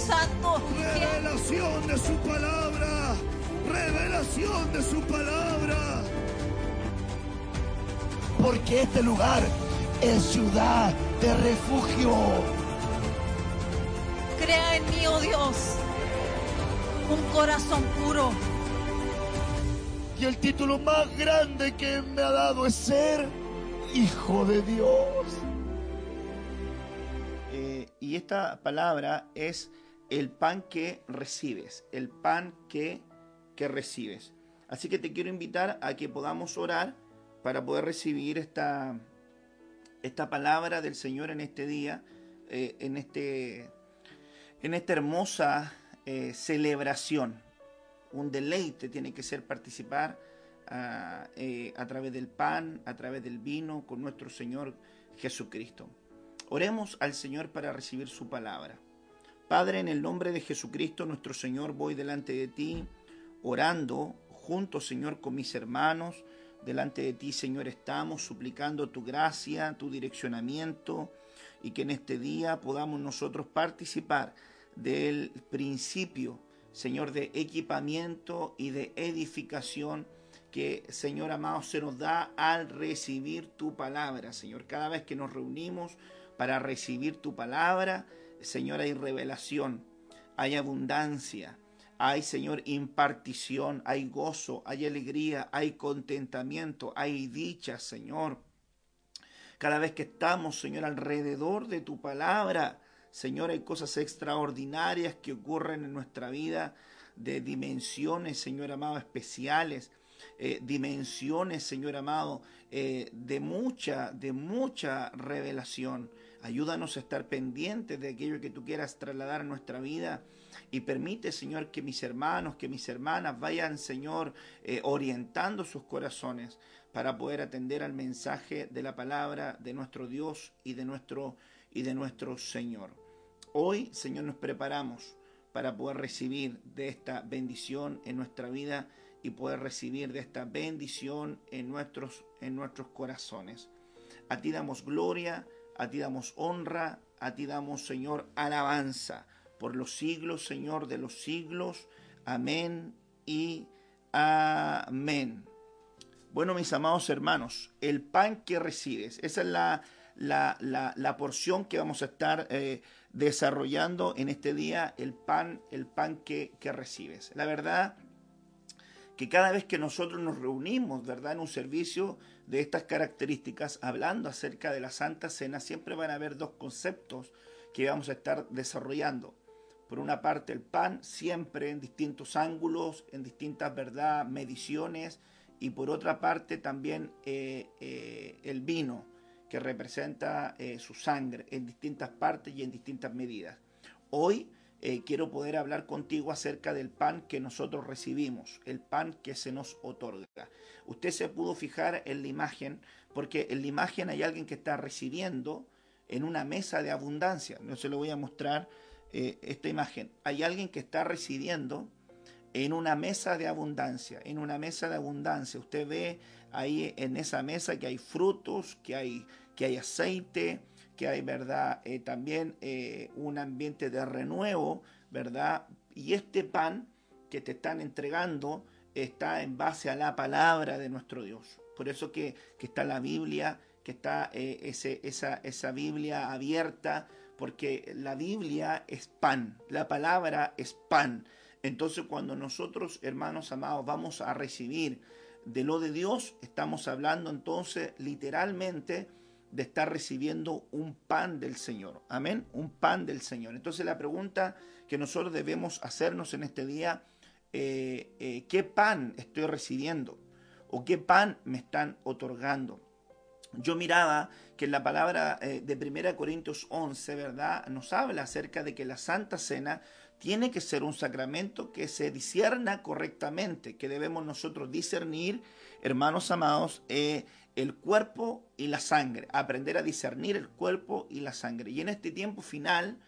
Santo. Revelación de su palabra. Revelación de su palabra. Porque este lugar es ciudad de refugio. Crea en mí, oh Dios, un corazón puro. Y el título más grande que me ha dado es ser hijo de Dios. Eh, y esta palabra es el pan que recibes, el pan que, que recibes. Así que te quiero invitar a que podamos orar para poder recibir esta, esta palabra del Señor en este día, eh, en, este, en esta hermosa eh, celebración. Un deleite tiene que ser participar ah, eh, a través del pan, a través del vino, con nuestro Señor Jesucristo. Oremos al Señor para recibir su palabra. Padre, en el nombre de Jesucristo, nuestro Señor, voy delante de ti, orando junto, Señor, con mis hermanos. Delante de ti, Señor, estamos suplicando tu gracia, tu direccionamiento y que en este día podamos nosotros participar del principio, Señor, de equipamiento y de edificación que, Señor amado, se nos da al recibir tu palabra, Señor. Cada vez que nos reunimos para recibir tu palabra, Señor, hay revelación, hay abundancia, hay, Señor, impartición, hay gozo, hay alegría, hay contentamiento, hay dicha, Señor. Cada vez que estamos, Señor, alrededor de tu palabra, Señor, hay cosas extraordinarias que ocurren en nuestra vida, de dimensiones, Señor amado, especiales, eh, dimensiones, Señor amado, eh, de mucha, de mucha revelación. Ayúdanos a estar pendientes de aquello que tú quieras trasladar a nuestra vida y permite, Señor, que mis hermanos, que mis hermanas vayan, Señor, eh, orientando sus corazones para poder atender al mensaje de la palabra de nuestro Dios y de nuestro y de nuestro Señor. Hoy, Señor, nos preparamos para poder recibir de esta bendición en nuestra vida y poder recibir de esta bendición en nuestros, en nuestros corazones. A ti damos gloria, a ti damos honra, a ti damos, Señor, alabanza por los siglos, Señor, de los siglos. Amén y amén. Bueno, mis amados hermanos, el pan que recibes, esa es la, la, la, la porción que vamos a estar eh, desarrollando en este día, el pan, el pan que, que recibes. La verdad que cada vez que nosotros nos reunimos, ¿verdad?, en un servicio de estas características, hablando acerca de la Santa Cena, siempre van a haber dos conceptos que vamos a estar desarrollando. Por una parte, el pan, siempre en distintos ángulos, en distintas, ¿verdad?, mediciones, y por otra parte también eh, eh, el vino, que representa eh, su sangre en distintas partes y en distintas medidas. Hoy eh, quiero poder hablar contigo acerca del pan que nosotros recibimos, el pan que se nos otorga. Usted se pudo fijar en la imagen, porque en la imagen hay alguien que está recibiendo en una mesa de abundancia. No se lo voy a mostrar eh, esta imagen. Hay alguien que está recibiendo en una mesa de abundancia, en una mesa de abundancia. Usted ve ahí en esa mesa que hay frutos, que hay, que hay aceite, que hay, ¿verdad? Eh, también eh, un ambiente de renuevo, ¿verdad? Y este pan que te están entregando está en base a la palabra de nuestro Dios. Por eso que, que está la Biblia, que está eh, ese, esa, esa Biblia abierta, porque la Biblia es pan, la palabra es pan. Entonces cuando nosotros, hermanos amados, vamos a recibir de lo de Dios, estamos hablando entonces literalmente de estar recibiendo un pan del Señor. Amén, un pan del Señor. Entonces la pregunta que nosotros debemos hacernos en este día, eh, eh, ¿qué pan estoy recibiendo? ¿O qué pan me están otorgando? Yo miraba que en la palabra eh, de 1 Corintios 11, ¿verdad? Nos habla acerca de que la Santa Cena tiene que ser un sacramento que se disierna correctamente, que debemos nosotros discernir, hermanos amados, eh, el cuerpo y la sangre, aprender a discernir el cuerpo y la sangre. Y en este tiempo final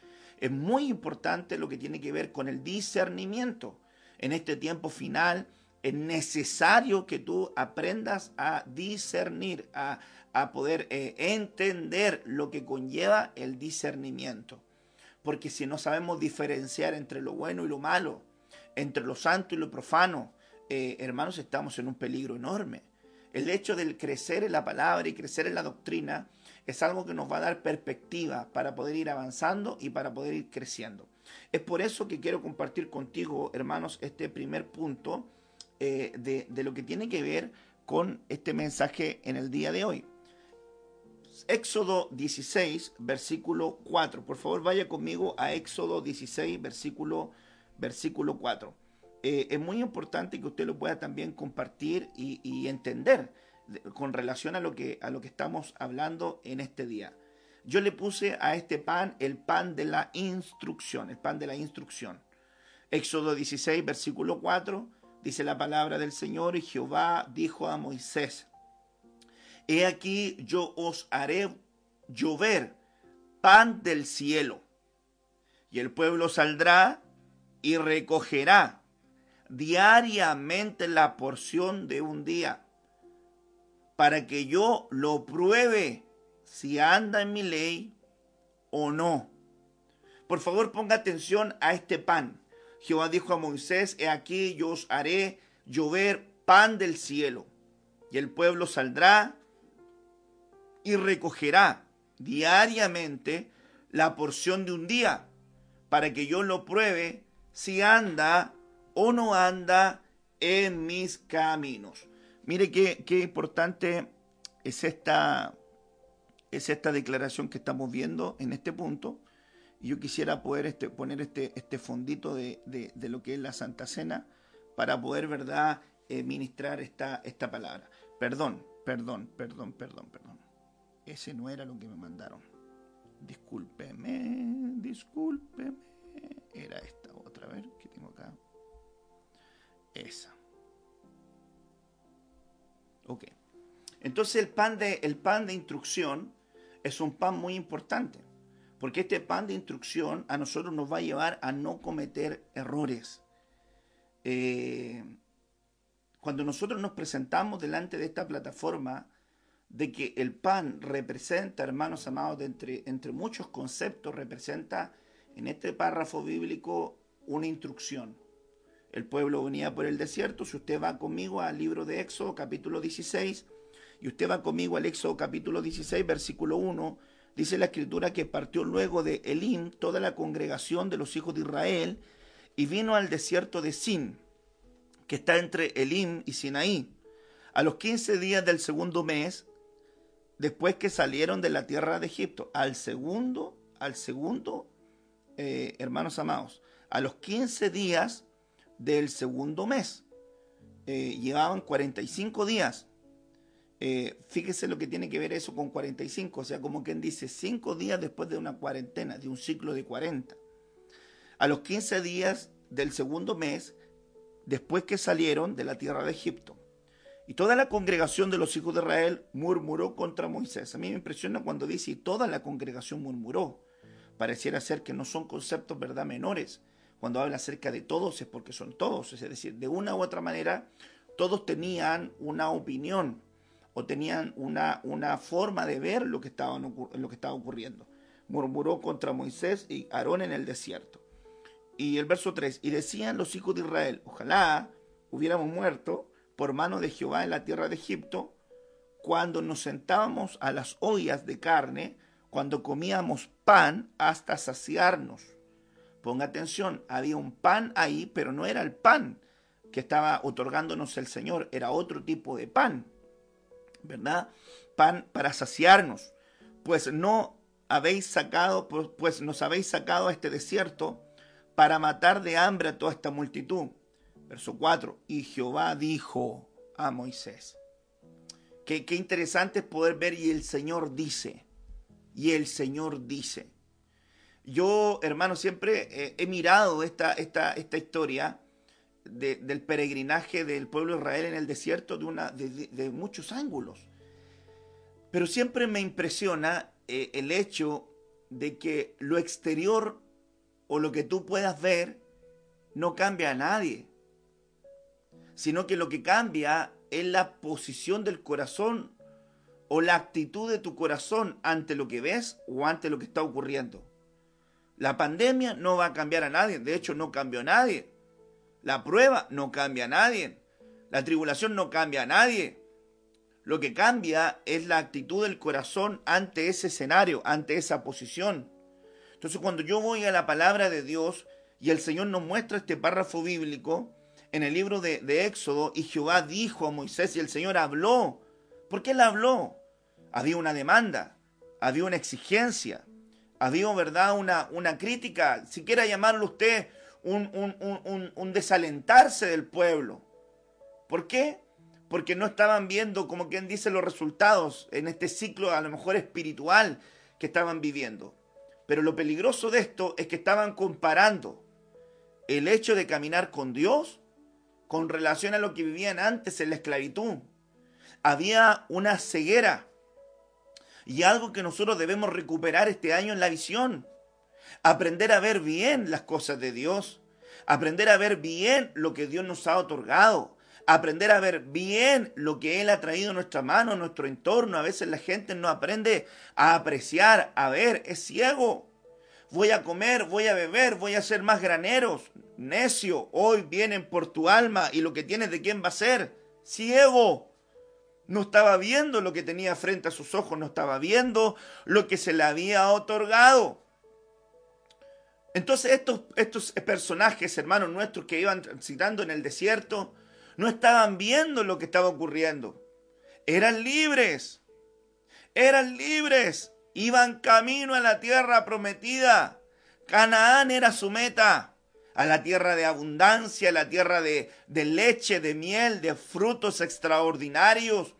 es muy importante lo que tiene que ver con el discernimiento. En este tiempo final es necesario que tú aprendas a discernir, a, poder eh, entender lo que conlleva el discernimiento. Porque si no sabemos diferenciar entre lo bueno y lo malo, entre lo santo y lo profano, eh, hermanos, estamos en un peligro enorme. El hecho de crecer en la palabra y crecer en la doctrina es algo que nos va a dar perspectiva para poder ir avanzando y para poder ir creciendo. Es por eso que quiero compartir contigo, hermanos, este primer punto eh, de, de lo que tiene que ver con este mensaje en el día de hoy. Éxodo 16, versículo 4. Por favor, vaya conmigo a Éxodo 16, versículo, versículo 4. Eh, es muy importante que usted lo pueda también compartir y, entender con relación a lo, que, a lo que estamos hablando en este día. Yo le puse a este pan el pan de la instrucción, el pan de la instrucción. Éxodo 16, versículo 4, dice la palabra del Señor y Jehová dijo a Moisés, He aquí yo os haré llover pan del cielo, y el pueblo saldrá y recogerá diariamente la porción de un día, para que yo lo pruebe si anda en mi ley o no. Por favor, ponga atención a este pan. Jehová dijo a Moisés, he aquí yo os haré llover pan del cielo, y el pueblo saldrá y recogerá diariamente la porción de un día, para que yo lo pruebe si anda o no anda en mis caminos. Mire qué, qué importante es esta, es esta declaración que estamos viendo en este punto. Yo quisiera poder este, poner este, este fondito de, de, lo que es la Santa Cena para poder, ¿verdad?, eh, ministrar esta, esta palabra. Perdón, perdón, perdón, perdón, perdón. Ese no era lo que me mandaron. Discúlpeme, discúlpeme. Era esta Entonces el pan, de, el pan de instrucción es un pan muy importante. Porque este pan de instrucción a nosotros nos va a llevar a no cometer errores. Eh, cuando nosotros nos presentamos delante de esta plataforma, de que el pan representa, hermanos amados, entre, entre muchos conceptos, representa en este párrafo bíblico una instrucción. El pueblo venía por el desierto, si usted va conmigo al libro de Éxodo capítulo 16, y usted va conmigo al Éxodo capítulo 16, versículo 1, dice la escritura que partió luego de Elim toda la congregación de los hijos de Israel y vino al desierto de Sin, que está entre Elim y Sinaí. A los 15 días del segundo mes, después que salieron de la tierra de Egipto. Al segundo, al segundo, eh, hermanos amados, a los 15 días del segundo mes. Eh, llevaban 45 días. Eh, fíjese lo que tiene que ver eso con 45, o sea, como quien dice, 5 días después de una cuarentena, de un ciclo de 40. A los 15 días del segundo mes, después que salieron de la tierra de Egipto. Y toda la congregación de los hijos de Israel murmuró contra Moisés. A mí me impresiona cuando dice, y toda la congregación murmuró. Pareciera ser que no son conceptos, ¿verdad?, menores. Cuando habla acerca de todos es porque son todos. Es decir, de una u otra manera, todos tenían una opinión o tenían una, una forma de ver lo que, estaba, lo que estaba ocurriendo. Murmuró contra Moisés y Aarón en el desierto. Y el verso 3, y decían los hijos de Israel, ojalá hubiéramos muerto por mano de Jehová en la tierra de Egipto, cuando nos sentábamos a las ollas de carne, cuando comíamos pan hasta saciarnos. Ponga atención, había un pan ahí, pero no era el pan que estaba otorgándonos el Señor, era otro tipo de pan, ¿verdad? Pan para saciarnos. Pues no habéis sacado, pues, pues nos habéis sacado a este desierto para matar de hambre a toda esta multitud. Verso 4. Y Jehová dijo a Moisés. Qué, interesante es poder ver y el Señor dice. Y el Señor dice. Yo, hermano, siempre he mirado esta, esta, esta historia del peregrinaje del pueblo de Israel en el desierto de, una, de, muchos ángulos. Pero siempre me impresiona eh, el hecho de que lo exterior o lo que tú puedas ver no cambia a nadie, sino que lo que cambia es la posición del corazón o la actitud de tu corazón ante lo que ves o ante lo que está ocurriendo. La pandemia no va a cambiar a nadie, de hecho no cambió a nadie. La prueba no cambia a nadie. La tribulación no cambia a nadie. Lo que cambia es la actitud del corazón ante ese escenario, ante esa posición. Entonces cuando yo voy a la palabra de Dios y el Señor nos muestra este párrafo bíblico en el libro de, Éxodo y Jehová dijo a Moisés y el Señor habló. ¿Por qué él habló? Había una demanda, había una exigencia, había, ¿verdad?, una, una crítica, si quiera llamarlo usted un, un, desalentarse del pueblo. ¿Por qué? Porque no estaban viendo, como quien dice, los resultados en este ciclo a lo mejor espiritual que estaban viviendo. Pero lo peligroso de esto es que estaban comparando el hecho de caminar con Dios con relación a lo que vivían antes en la esclavitud. Había una ceguera y algo que nosotros debemos recuperar este año en la visión. Aprender a ver bien las cosas de Dios. Aprender a ver bien lo que Dios nos ha otorgado. Aprender a ver bien lo que Él ha traído a nuestra mano, a nuestro entorno. A veces la gente no aprende a apreciar, a ver, es ciego. Voy a comer, voy a beber, voy a ser más graneros. Necio, hoy vienen por tu alma y lo que tienes de quién va a ser. Ciego no estaba viendo lo que tenía frente a sus ojos, no estaba viendo lo que se le había otorgado. Entonces estos, estos personajes, hermanos nuestros, que iban transitando en el desierto, no estaban viendo lo que estaba ocurriendo. Eran libres. Eran libres. Iban camino a la tierra prometida. Canaán era su meta. A la tierra de abundancia, a la tierra de, de leche, de miel, de frutos extraordinarios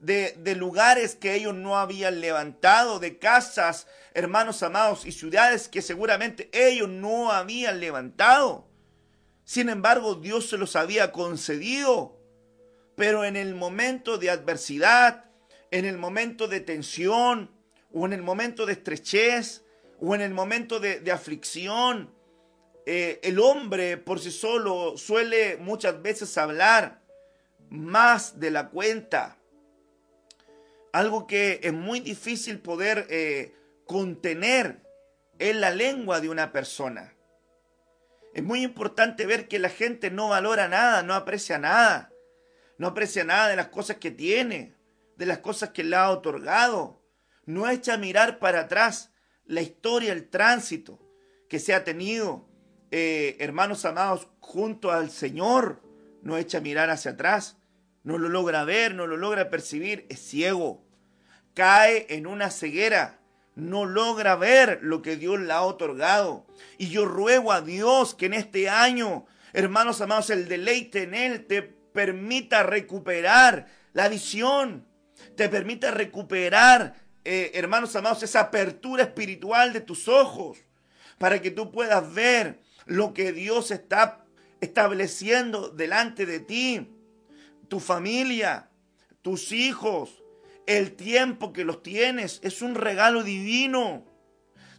de, lugares que ellos no habían levantado, de casas, hermanos amados, y ciudades que seguramente ellos no habían levantado. Sin embargo, Dios se los había concedido. Pero en el momento de adversidad, en el momento de tensión, o en el momento de estrechez, o en el momento de, aflicción, eh, el hombre por sí solo suele muchas veces hablar más de la cuenta algo que es muy difícil poder eh, contener en la lengua de una persona. Es muy importante ver que la gente no valora nada, no aprecia nada, no aprecia nada de las cosas que tiene, de las cosas que le ha otorgado, no echa a mirar para atrás la historia, el tránsito que se ha tenido, eh, hermanos amados, junto al Señor, no echa a mirar hacia atrás no lo logra ver, no lo logra percibir, es ciego. Cae en una ceguera, no logra ver lo que Dios le ha otorgado. Y yo ruego a Dios que en este año, hermanos amados, el deleite en Él te permita recuperar la visión, te permita recuperar, eh, hermanos amados, esa apertura espiritual de tus ojos, para que tú puedas ver lo que Dios está estableciendo delante de ti tu familia, tus hijos, el tiempo que los tienes, es un regalo divino.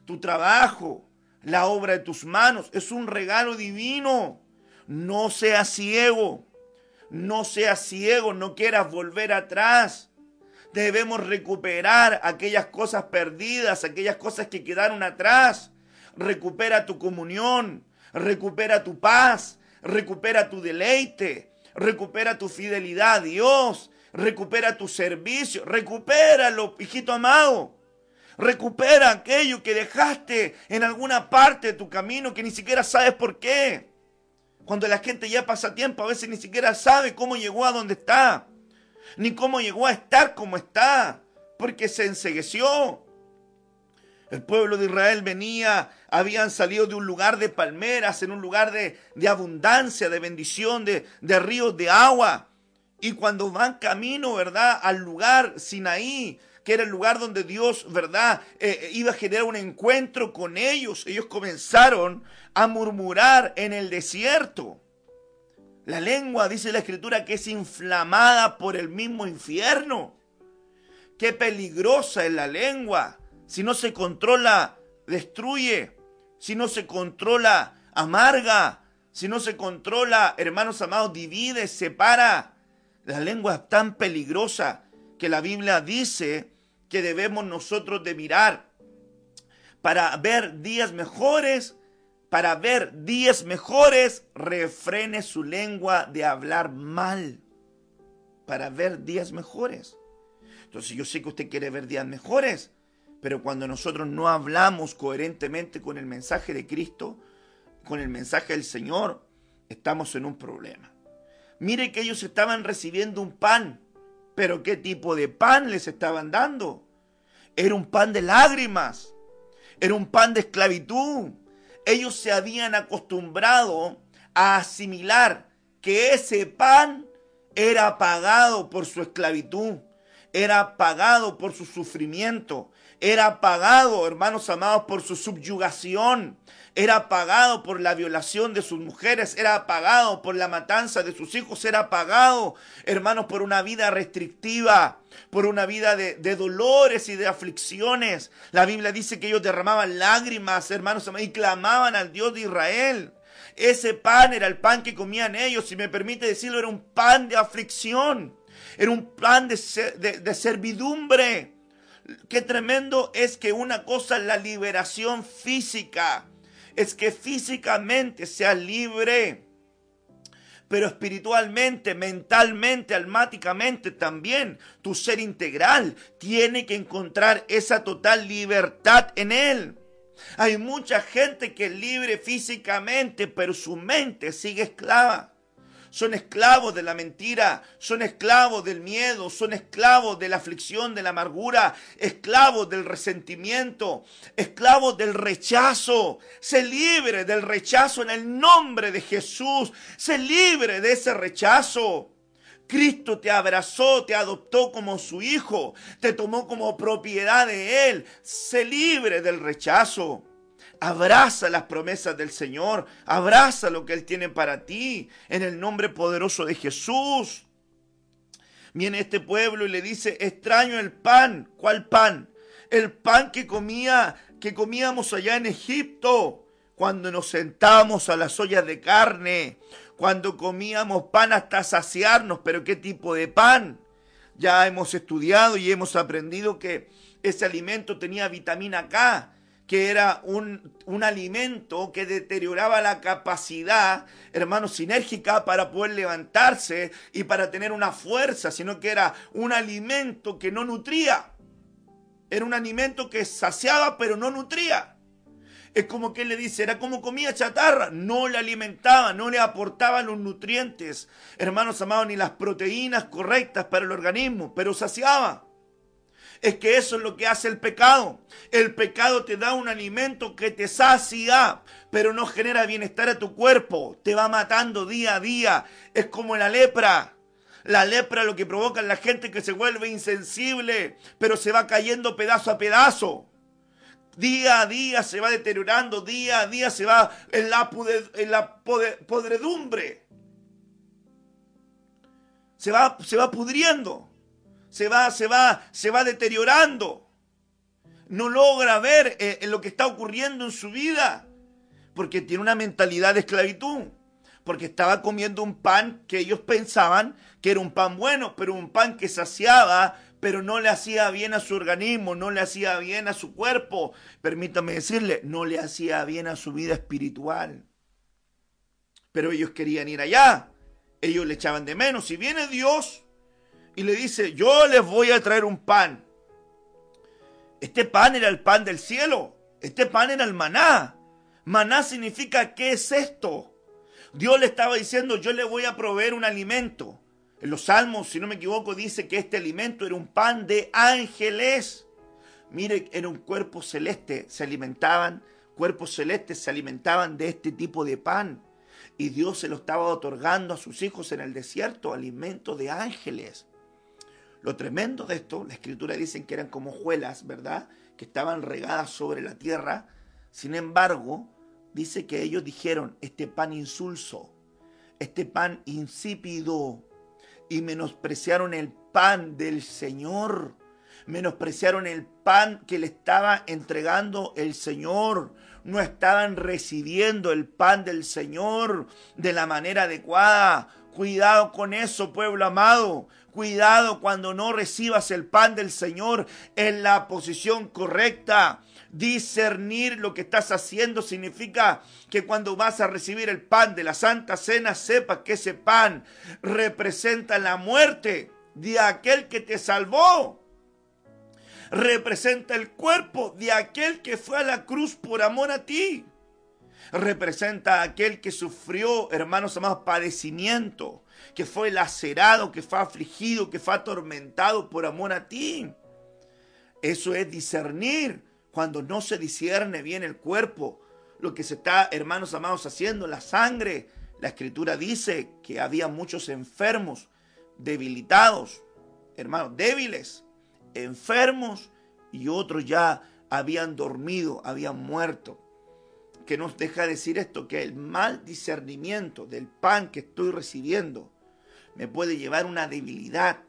Tu trabajo, la obra de tus manos, es un regalo divino. No seas ciego, no seas ciego, no quieras volver atrás. Debemos recuperar aquellas cosas perdidas, aquellas cosas que quedaron atrás. Recupera tu comunión, recupera tu paz, recupera tu deleite, recupera tu fidelidad a Dios, recupera tu servicio, recupéralo, hijito amado. Recupera aquello que dejaste en alguna parte de tu camino que ni siquiera sabes por qué. Cuando la gente ya pasa tiempo, a veces ni siquiera sabe cómo llegó a donde está, ni cómo llegó a estar como está, porque se ensegueció. El pueblo de Israel venía, habían salido de un lugar de palmeras, en un lugar de, abundancia, de bendición, de, de ríos de agua. Y cuando van camino, ¿verdad? Al lugar Sinaí, que era el lugar donde Dios, ¿verdad?, eh, eh, iba a generar un encuentro con ellos. Ellos comenzaron a murmurar en el desierto. La lengua, dice la escritura, que es inflamada por el mismo infierno. Qué peligrosa es la lengua. Si no se controla, destruye. Si no se controla, amarga. Si no se controla, hermanos amados, divide, separa. La lengua es tan peligrosa que la Biblia dice que debemos nosotros de mirar para ver días mejores, para ver días mejores, refrene su lengua de hablar mal, para ver días mejores. Entonces yo sé que usted quiere ver días mejores, pero cuando nosotros no hablamos coherentemente con el mensaje de Cristo, con el mensaje del Señor, estamos en un problema. Mire que ellos estaban recibiendo un pan pero ¿qué tipo de pan les estaban dando? Era un pan de lágrimas, era un pan de esclavitud. Ellos se habían acostumbrado a asimilar que ese pan era pagado por su esclavitud, era pagado por su sufrimiento, era pagado, hermanos amados, por su subyugación, era pagado por la violación de sus mujeres, era pagado por la matanza de sus hijos, era pagado, hermanos, por una vida restrictiva, por una vida de, dolores y de aflicciones. La Biblia dice que ellos derramaban lágrimas, hermanos, y clamaban al Dios de Israel. Ese pan era el pan que comían ellos, si me permite decirlo, era un pan de aflicción, era un pan de, de servidumbre. Qué tremendo es que una cosa es la liberación física, es que físicamente sea libre, pero espiritualmente, mentalmente, almáticamente también, tu ser integral tiene que encontrar esa total libertad en Él. Hay mucha gente que es libre físicamente, pero su mente sigue esclava son esclavos de la mentira, son esclavos del miedo, son esclavos de la aflicción, de la amargura, esclavos del resentimiento, esclavos del rechazo. Se libre del rechazo en el nombre de Jesús, se libre de ese rechazo. Cristo te abrazó, te adoptó como su hijo, te tomó como propiedad de Él. Se libre del rechazo. Abraza las promesas del Señor. Abraza lo que Él tiene para ti. En el nombre poderoso de Jesús. Viene este pueblo y le dice, extraño el pan. ¿Cuál pan? El pan que comía, que comíamos allá en Egipto. Cuando nos sentábamos a las ollas de carne. Cuando comíamos pan hasta saciarnos. Pero ¿qué tipo de pan? Ya hemos estudiado y hemos aprendido que ese alimento tenía vitamina K que era un, un, alimento que deterioraba la capacidad, hermano, sinérgica para poder levantarse y para tener una fuerza, sino que era un alimento que no nutría. Era un alimento que saciaba pero no nutría. Es como que él le dice, era como comida chatarra, no le alimentaba, no le aportaba los nutrientes, hermanos amados, ni las proteínas correctas para el organismo, pero saciaba. Es que eso es lo que hace el pecado. El pecado te da un alimento que te sacia, pero no genera bienestar a tu cuerpo. Te va matando día a día. Es como la lepra. La lepra lo que provoca en la gente que se vuelve insensible, pero se va cayendo pedazo a pedazo. Día a día se va deteriorando, día a día se va en la, podredumbre. Se va, se va pudriendo se va, se va, se va deteriorando. No logra ver eh, lo que está ocurriendo en su vida. Porque tiene una mentalidad de esclavitud. Porque estaba comiendo un pan que ellos pensaban que era un pan bueno, pero un pan que saciaba, pero no le hacía bien a su organismo, no le hacía bien a su cuerpo. Permítame decirle, no le hacía bien a su vida espiritual. Pero ellos querían ir allá. Ellos le echaban de menos. Si viene Dios, y le dice, yo les voy a traer un pan. Este pan era el pan del cielo. Este pan era el maná. Maná significa, ¿qué es esto? Dios le estaba diciendo, yo le voy a proveer un alimento. En los salmos, si no me equivoco, dice que este alimento era un pan de ángeles. Mire, era un cuerpo celeste. Se alimentaban, cuerpos celestes se alimentaban de este tipo de pan. Y Dios se lo estaba otorgando a sus hijos en el desierto, alimento de ángeles. Lo tremendo de esto, la escritura dice que eran como hojuelas, ¿verdad? Que estaban regadas sobre la tierra. Sin embargo, dice que ellos dijeron, este pan insulso, este pan insípido, y menospreciaron el pan del Señor, menospreciaron el pan que le estaba entregando el Señor, no estaban recibiendo el pan del Señor de la manera adecuada. Cuidado con eso, pueblo amado. Cuidado cuando no recibas el pan del Señor en la posición correcta. Discernir lo que estás haciendo significa que cuando vas a recibir el pan de la Santa Cena, sepas que ese pan representa la muerte de aquel que te salvó. Representa el cuerpo de aquel que fue a la cruz por amor a ti. Representa aquel que sufrió, hermanos amados, padecimiento, que fue lacerado, que fue afligido, que fue atormentado por amor a ti. Eso es discernir cuando no se discierne bien el cuerpo, lo que se está, hermanos amados, haciendo, la sangre. La escritura dice que había muchos enfermos, debilitados, hermanos, débiles, enfermos y otros ya habían dormido, habían muerto. Que nos deja decir esto, que el mal discernimiento del pan que estoy recibiendo me puede llevar una debilidad,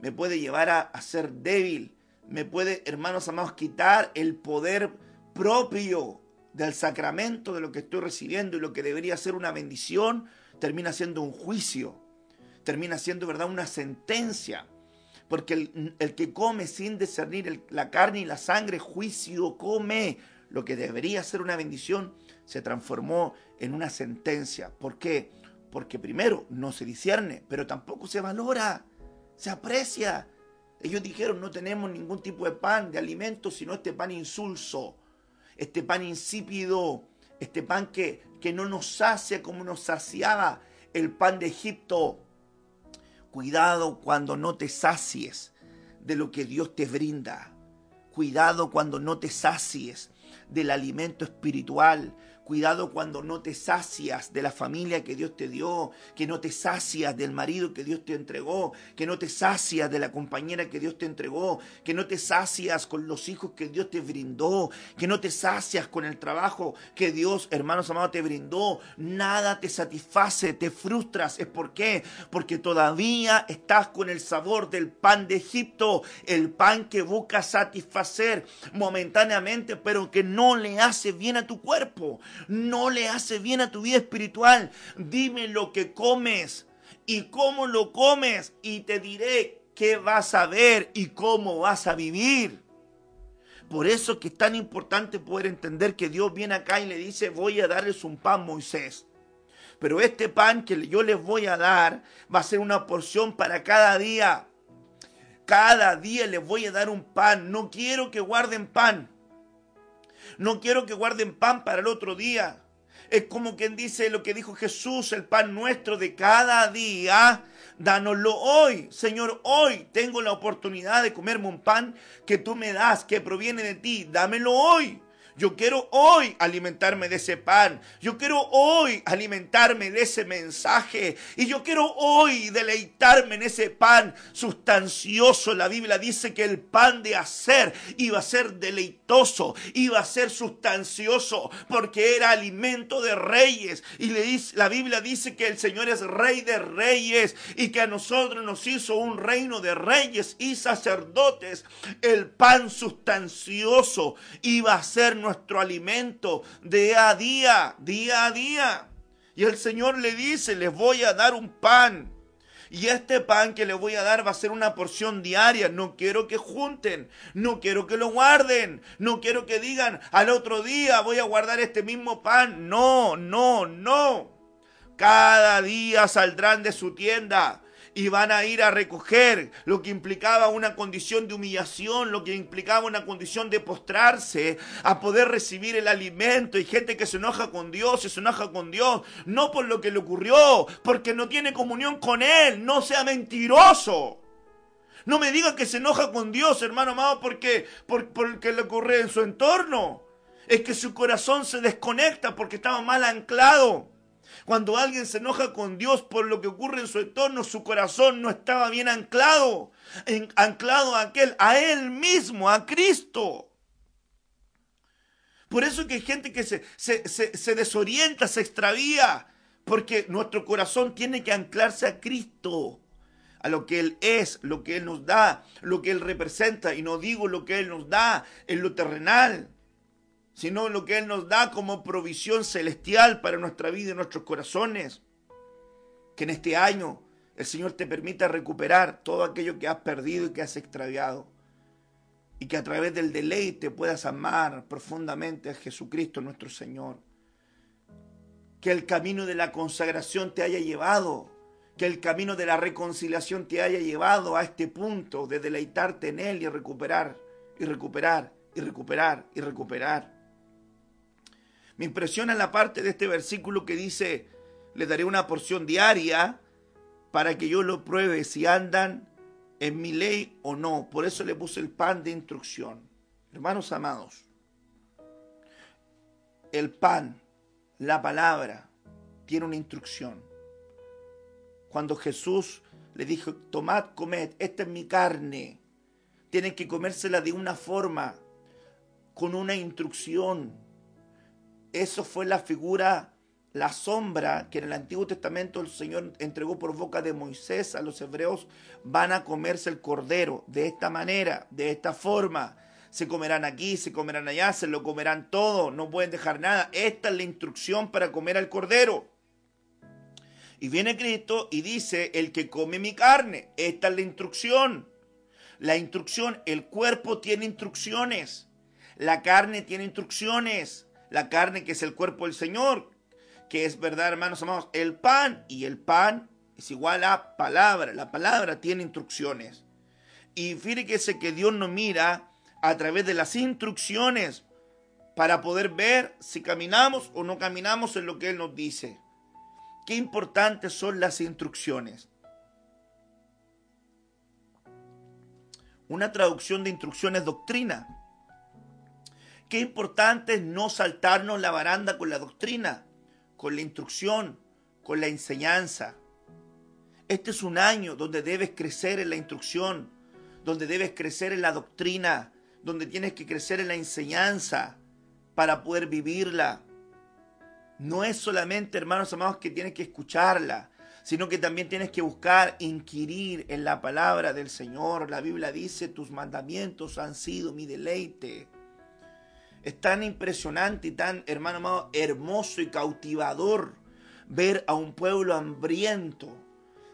me puede llevar a, ser débil, me puede, hermanos amados, quitar el poder propio del sacramento de lo que estoy recibiendo y lo que debería ser una bendición, termina siendo un juicio, termina siendo, ¿verdad?, una sentencia. Porque el, que come sin discernir la carne y la sangre, juicio come. Lo que debería ser una bendición se transformó en una sentencia. ¿Por qué? Porque primero no se discierne, pero tampoco se valora, se aprecia. Ellos dijeron, no tenemos ningún tipo de pan, de alimento, sino este pan insulso, este pan insípido, este pan que, que no nos sacia como nos saciaba el pan de Egipto. Cuidado cuando no te sacies de lo que Dios te brinda. Cuidado cuando no te sacies del alimento espiritual. Cuidado cuando no te sacias de la familia que Dios te dio, que no te sacias del marido que Dios te entregó, que no te sacias de la compañera que Dios te entregó, que no te sacias con los hijos que Dios te brindó, que no te sacias con el trabajo que Dios, hermanos amados, te brindó. Nada te satisface, te frustras. ¿Es por qué? Porque todavía estás con el sabor del pan de Egipto, el pan que busca satisfacer momentáneamente, pero que no le hace bien a tu cuerpo no le hace bien a tu vida espiritual. Dime lo que comes y cómo lo comes y te diré qué vas a ver y cómo vas a vivir. Por eso que es tan importante poder entender que Dios viene acá y le dice, voy a darles un pan, Moisés. Pero este pan que yo les voy a dar va a ser una porción para cada día. Cada día les voy a dar un pan. No quiero que guarden pan. No quiero que guarden pan para el otro día. Es como quien dice lo que dijo Jesús, el pan nuestro de cada día. Dánoslo hoy, Señor, hoy tengo la oportunidad de comerme un pan que tú me das, que proviene de ti. Dámelo hoy. Yo quiero hoy alimentarme de ese pan. Yo quiero hoy alimentarme de ese mensaje. Y yo quiero hoy deleitarme en ese pan sustancioso. La Biblia dice que el pan de hacer iba a ser deleitoso, iba a ser sustancioso, porque era alimento de reyes. Y la Biblia dice que el Señor es rey de reyes y que a nosotros nos hizo un reino de reyes y sacerdotes. El pan sustancioso iba a ser nuestro alimento día a día, día a día. Y el Señor le dice, les voy a dar un pan. Y este pan que les voy a dar va a ser una porción diaria. No quiero que junten, no quiero que lo guarden, no quiero que digan al otro día voy a guardar este mismo pan. No, no, no. Cada día saldrán de su tienda y van a ir a recoger, lo que implicaba una condición de humillación, lo que implicaba una condición de postrarse, a poder recibir el alimento. Y gente que se enoja con Dios, se enoja con Dios, no por lo que le ocurrió, porque no tiene comunión con Él, no sea mentiroso. No me diga que se enoja con Dios, hermano amado, porque, por, porque le ocurre en su entorno. Es que su corazón se desconecta porque estaba mal anclado. Cuando alguien se enoja con Dios por lo que ocurre en su entorno, su corazón no estaba bien anclado, anclado a aquel, a él mismo, a Cristo. Por eso que hay gente que se, se, desorienta, se extravía, porque nuestro corazón tiene que anclarse a Cristo a lo que Él es, lo que Él nos da, lo que Él representa. Y no digo lo que Él nos da en lo terrenal, sino lo que Él nos da como provisión celestial para nuestra vida y nuestros corazones. Que en este año el Señor te permita recuperar todo aquello que has perdido y que has extraviado. Y que a través del deleite puedas amar profundamente a Jesucristo nuestro Señor. Que el camino de la consagración te haya llevado. Que el camino de la reconciliación te haya llevado a este punto de deleitarte en Él y recuperar, y recuperar, y recuperar, y recuperar. Me impresiona la parte de este versículo que dice, le daré una porción diaria para que yo lo pruebe si andan en mi ley o no. Por eso le puse el pan de instrucción. Hermanos amados, el pan, la palabra, tiene una instrucción. Cuando Jesús le dijo, tomad, comed, esta es mi carne, tienen que comérsela de una forma, con una instrucción eso fue la figura, la sombra que en el Antiguo Testamento el Señor entregó por boca de Moisés a los hebreos. Van a comerse el cordero de esta manera, de esta forma. Se comerán aquí, se comerán allá, se lo comerán todo, no pueden dejar nada. Esta es la instrucción para comer al cordero. Y viene Cristo y dice, el que come mi carne, esta es la instrucción. La instrucción, el cuerpo tiene instrucciones, la carne tiene instrucciones la carne que es el cuerpo del Señor, que es verdad, hermanos amados, el pan, y el pan es igual a palabra, la palabra tiene instrucciones. Y fíjese que Dios nos mira a través de las instrucciones para poder ver si caminamos o no caminamos en lo que Él nos dice. Qué importantes son las instrucciones. Una traducción de instrucciones es doctrina. Qué importante es no saltarnos la baranda con la doctrina, con la instrucción, con la enseñanza. Este es un año donde debes crecer en la instrucción, donde debes crecer en la doctrina, donde tienes que crecer en la enseñanza para poder vivirla. No es solamente, hermanos amados, que tienes que escucharla, sino que también tienes que buscar inquirir en la palabra del Señor. La Biblia dice, tus mandamientos han sido mi deleite. Es tan impresionante y tan, hermano amado, hermoso y cautivador ver a un pueblo hambriento,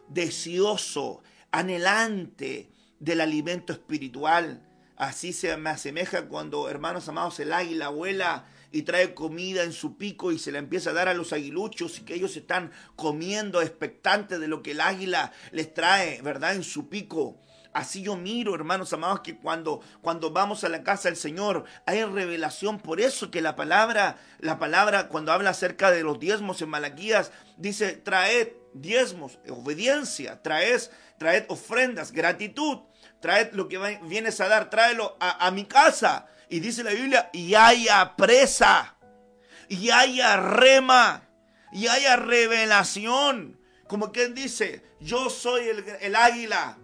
deseoso, anhelante del alimento espiritual. Así se me asemeja cuando, hermanos amados, el águila vuela y trae comida en su pico y se la empieza a dar a los aguiluchos y que ellos están comiendo expectantes de lo que el águila les trae, ¿verdad? En su pico. Así yo miro, hermanos amados, que cuando, cuando vamos a la casa del Señor hay revelación. Por eso que la palabra, la palabra cuando habla acerca de los diezmos en Malaquías, dice, traed diezmos, obediencia, traed, traed ofrendas, gratitud, traed lo que vienes a dar, tráelo a, mi casa. Y dice la Biblia, y haya presa, y haya rema, y haya revelación. Como quien dice, yo soy el águila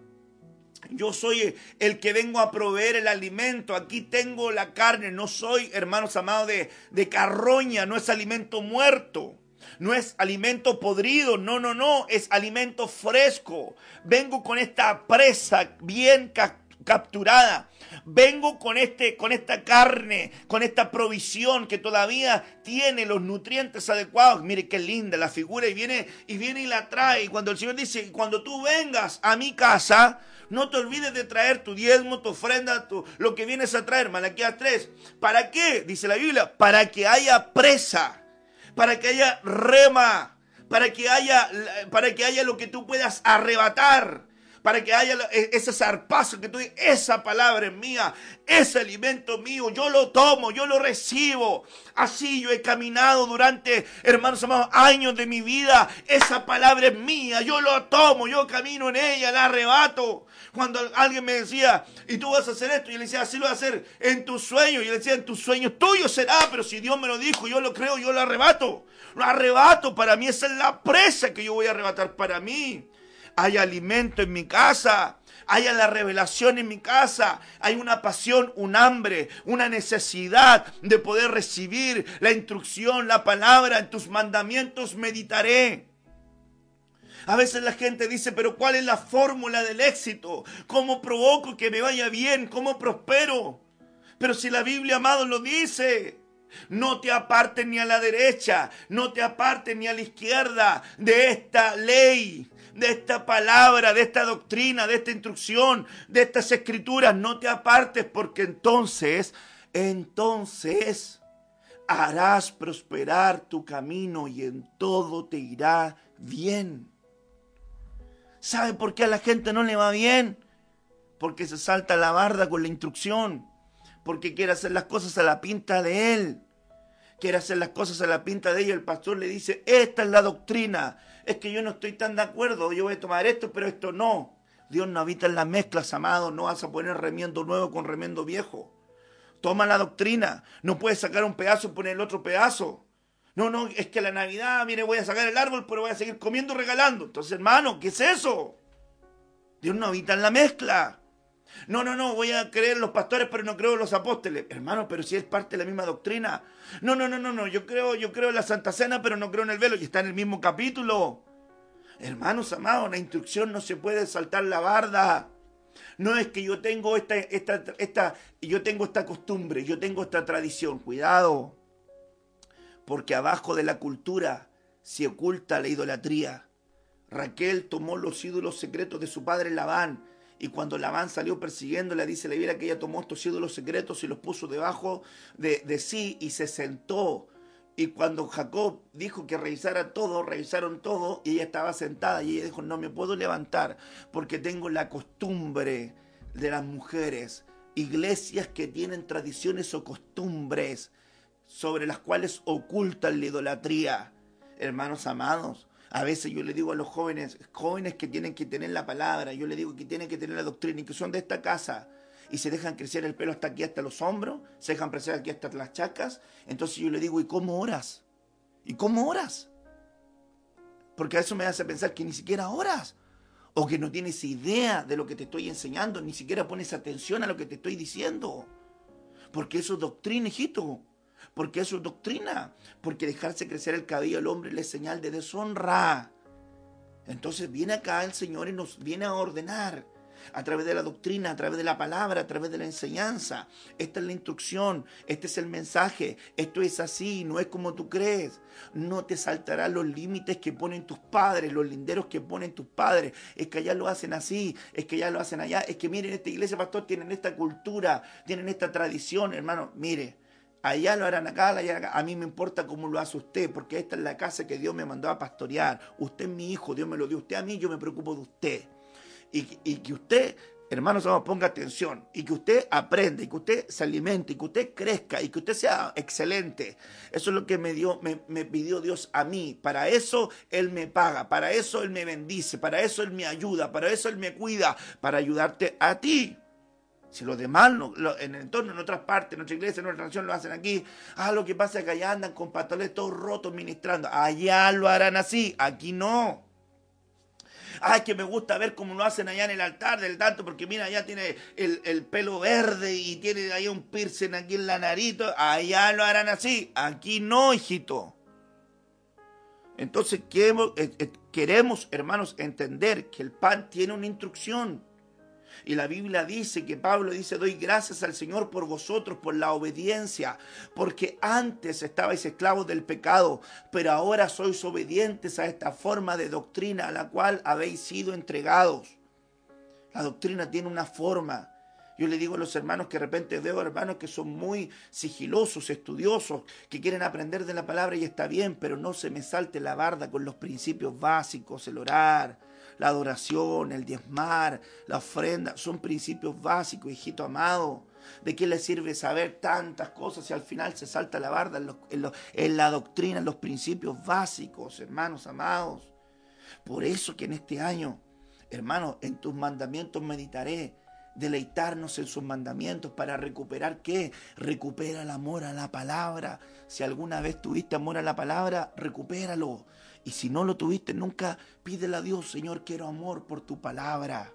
yo soy el que vengo a proveer el alimento. Aquí tengo la carne. No soy, hermanos amados, de, de carroña. No es alimento muerto. No es alimento podrido. No, no, no. Es alimento fresco. Vengo con esta presa bien capturada. Vengo con este con esta carne, con esta provisión que todavía tiene los nutrientes adecuados. Mire qué linda la figura y viene y viene y la trae. Y cuando el Señor dice, "Cuando tú vengas a mi casa, no te olvides de traer tu diezmo, tu ofrenda, tu, lo que vienes a traer. Malaquías 3. ¿Para qué? Dice la Biblia. Para que haya presa. Para que haya rema. para que haya, para que haya lo que tú puedas arrebatar para que haya e, ese zarpazo que tú esa palabra es mía, ese alimento mío, yo lo tomo, yo lo recibo. Así yo he caminado durante, hermanos amados, años de mi vida. Esa palabra es mía, yo lo tomo, yo camino en ella, la arrebato. Cuando alguien me decía, y tú vas a hacer esto, yo le decía, así lo voy a hacer en tus sueños. Yo le decía, en tus sueños tuyo será, pero si Dios me lo dijo, yo lo creo, yo lo arrebato. Lo arrebato para mí, esa es la presa que yo voy a arrebatar para mí hay alimento en mi casa, hay la revelación en mi casa, hay una pasión, un hambre, una necesidad de poder recibir la instrucción, la palabra, en tus mandamientos meditaré. A veces la gente dice, pero ¿cuál es la fórmula del éxito? ¿Cómo provoco que me vaya bien? ¿Cómo prospero? Pero si la Biblia, amado, lo dice, no te apartes ni a la derecha, no te apartes ni a la izquierda de esta ley de esta palabra, de esta doctrina, de esta instrucción, de estas escrituras. No te apartes porque entonces, entonces harás prosperar tu camino y en todo te irá bien. ¿Sabe por qué a la gente no le va bien? Porque se salta la barda con la instrucción, porque quiere hacer las cosas a la pinta de él quiere hacer las cosas a la pinta de ella, el pastor le dice, esta es la doctrina, es que yo no estoy tan de acuerdo, yo voy a tomar esto, pero esto no. Dios no habita en las mezclas, amado, no vas a poner remiendo nuevo con remiendo viejo. Toma la doctrina, no puedes sacar un pedazo y poner el otro pedazo. No, no, es que la Navidad, mire, voy a sacar el árbol, pero voy a seguir comiendo regalando. Entonces, hermano, ¿qué es eso? Dios no habita en la mezcla. No, no, no, voy a creer los pastores, pero no creo en los apóstoles. Hermano, pero si es parte de la misma doctrina. No, no, no, no, no, yo creo, yo creo en la Santa Cena, pero no creo en el velo, y está en el mismo capítulo. Hermanos amados, la instrucción no se puede saltar la barda. No es que yo tengo esta, esta, esta, yo tengo esta costumbre, yo tengo esta tradición. Cuidado, porque abajo de la cultura se oculta la idolatría. Raquel tomó los ídolos secretos de su padre Labán y cuando Labán salió persiguiéndola, dice la Biblia que ella tomó estos ídolos secretos y los puso debajo de, de sí y se sentó. Y cuando Jacob dijo que revisara todo, revisaron todo y ella estaba sentada y ella dijo, no me puedo levantar porque tengo la costumbre de las mujeres, iglesias que tienen tradiciones o costumbres sobre las cuales ocultan la idolatría. Hermanos amados, a veces yo le digo a los jóvenes, jóvenes que tienen que tener la palabra, yo le digo que tienen que tener la doctrina y que son de esta casa y se dejan crecer el pelo hasta aquí, hasta los hombros, se dejan crecer aquí hasta las chacas. Entonces yo le digo, ¿y cómo oras? ¿Y cómo oras? Porque eso me hace pensar que ni siquiera oras. O que no tienes idea de lo que te estoy enseñando, ni siquiera pones atención a lo que te estoy diciendo. Porque eso es doctrina, hijito porque es su doctrina, porque dejarse crecer el cabello al hombre es señal de deshonra. Entonces viene acá el Señor y nos viene a ordenar a través de la doctrina, a través de la palabra, a través de la enseñanza. Esta es la instrucción, este es el mensaje, esto es así, no es como tú crees. No te saltarán los límites que ponen tus padres, los linderos que ponen tus padres. Es que allá lo hacen así, es que allá lo hacen allá. Es que miren, esta iglesia, pastor, tienen esta cultura, tienen esta tradición, hermano. Mire, allá lo harán acá, allá acá. A mí me importa cómo lo hace usted, porque esta es la casa que Dios me mandó a pastorear. Usted es mi hijo, Dios me lo dio usted a mí, yo me preocupo de usted. Y, que usted, hermanos, ponga atención, y que usted aprenda, y que usted se alimente, y que usted crezca, y que usted sea excelente. Eso es lo que me, dio, me, me pidió Dios a mí. Para eso Él me paga, para eso Él me bendice, para eso Él me ayuda, para eso Él me cuida, para ayudarte a ti. Si los demás en el entorno, en otras partes, en nuestra iglesia, en nuestra nación lo hacen aquí. Ah, lo que pasa es que allá andan con pantalones todos rotos ministrando. Allá lo harán así, aquí no. Ay, que me gusta ver cómo lo hacen allá en el altar del tanto, porque mira, allá tiene el, pelo verde y tiene ahí un piercing aquí en la nariz. Allá lo harán así, aquí no, hijito. Entonces queremos, eh, eh, queremos, hermanos, entender que el pan tiene una instrucción. Y la Biblia dice que Pablo dice, doy gracias al Señor por vosotros, por la obediencia, porque antes estabais esclavos del pecado, pero ahora sois obedientes a esta forma de doctrina a la cual habéis sido entregados. La doctrina tiene una forma Yo le digo a los hermanos que de repente veo hermanos que son muy sigilosos, estudiosos, que quieren aprender de la palabra y está bien, pero no se me salte la barda con los principios básicos, el orar, la adoración, el diezmar, la ofrenda, son principios básicos, hijito amado. ¿De qué le sirve saber tantas cosas si al final se salta la barda en, la doctrina, en los principios básicos, hermanos amados? Por eso que en este año, hermanos, en tus mandamientos meditaré deleitarnos en sus mandamientos para recuperar qué? Recupera el amor a la palabra. Si alguna vez tuviste amor a la palabra, recupéralo. Y si no lo tuviste nunca, pídele a Dios, Señor, quiero amor por tu palabra.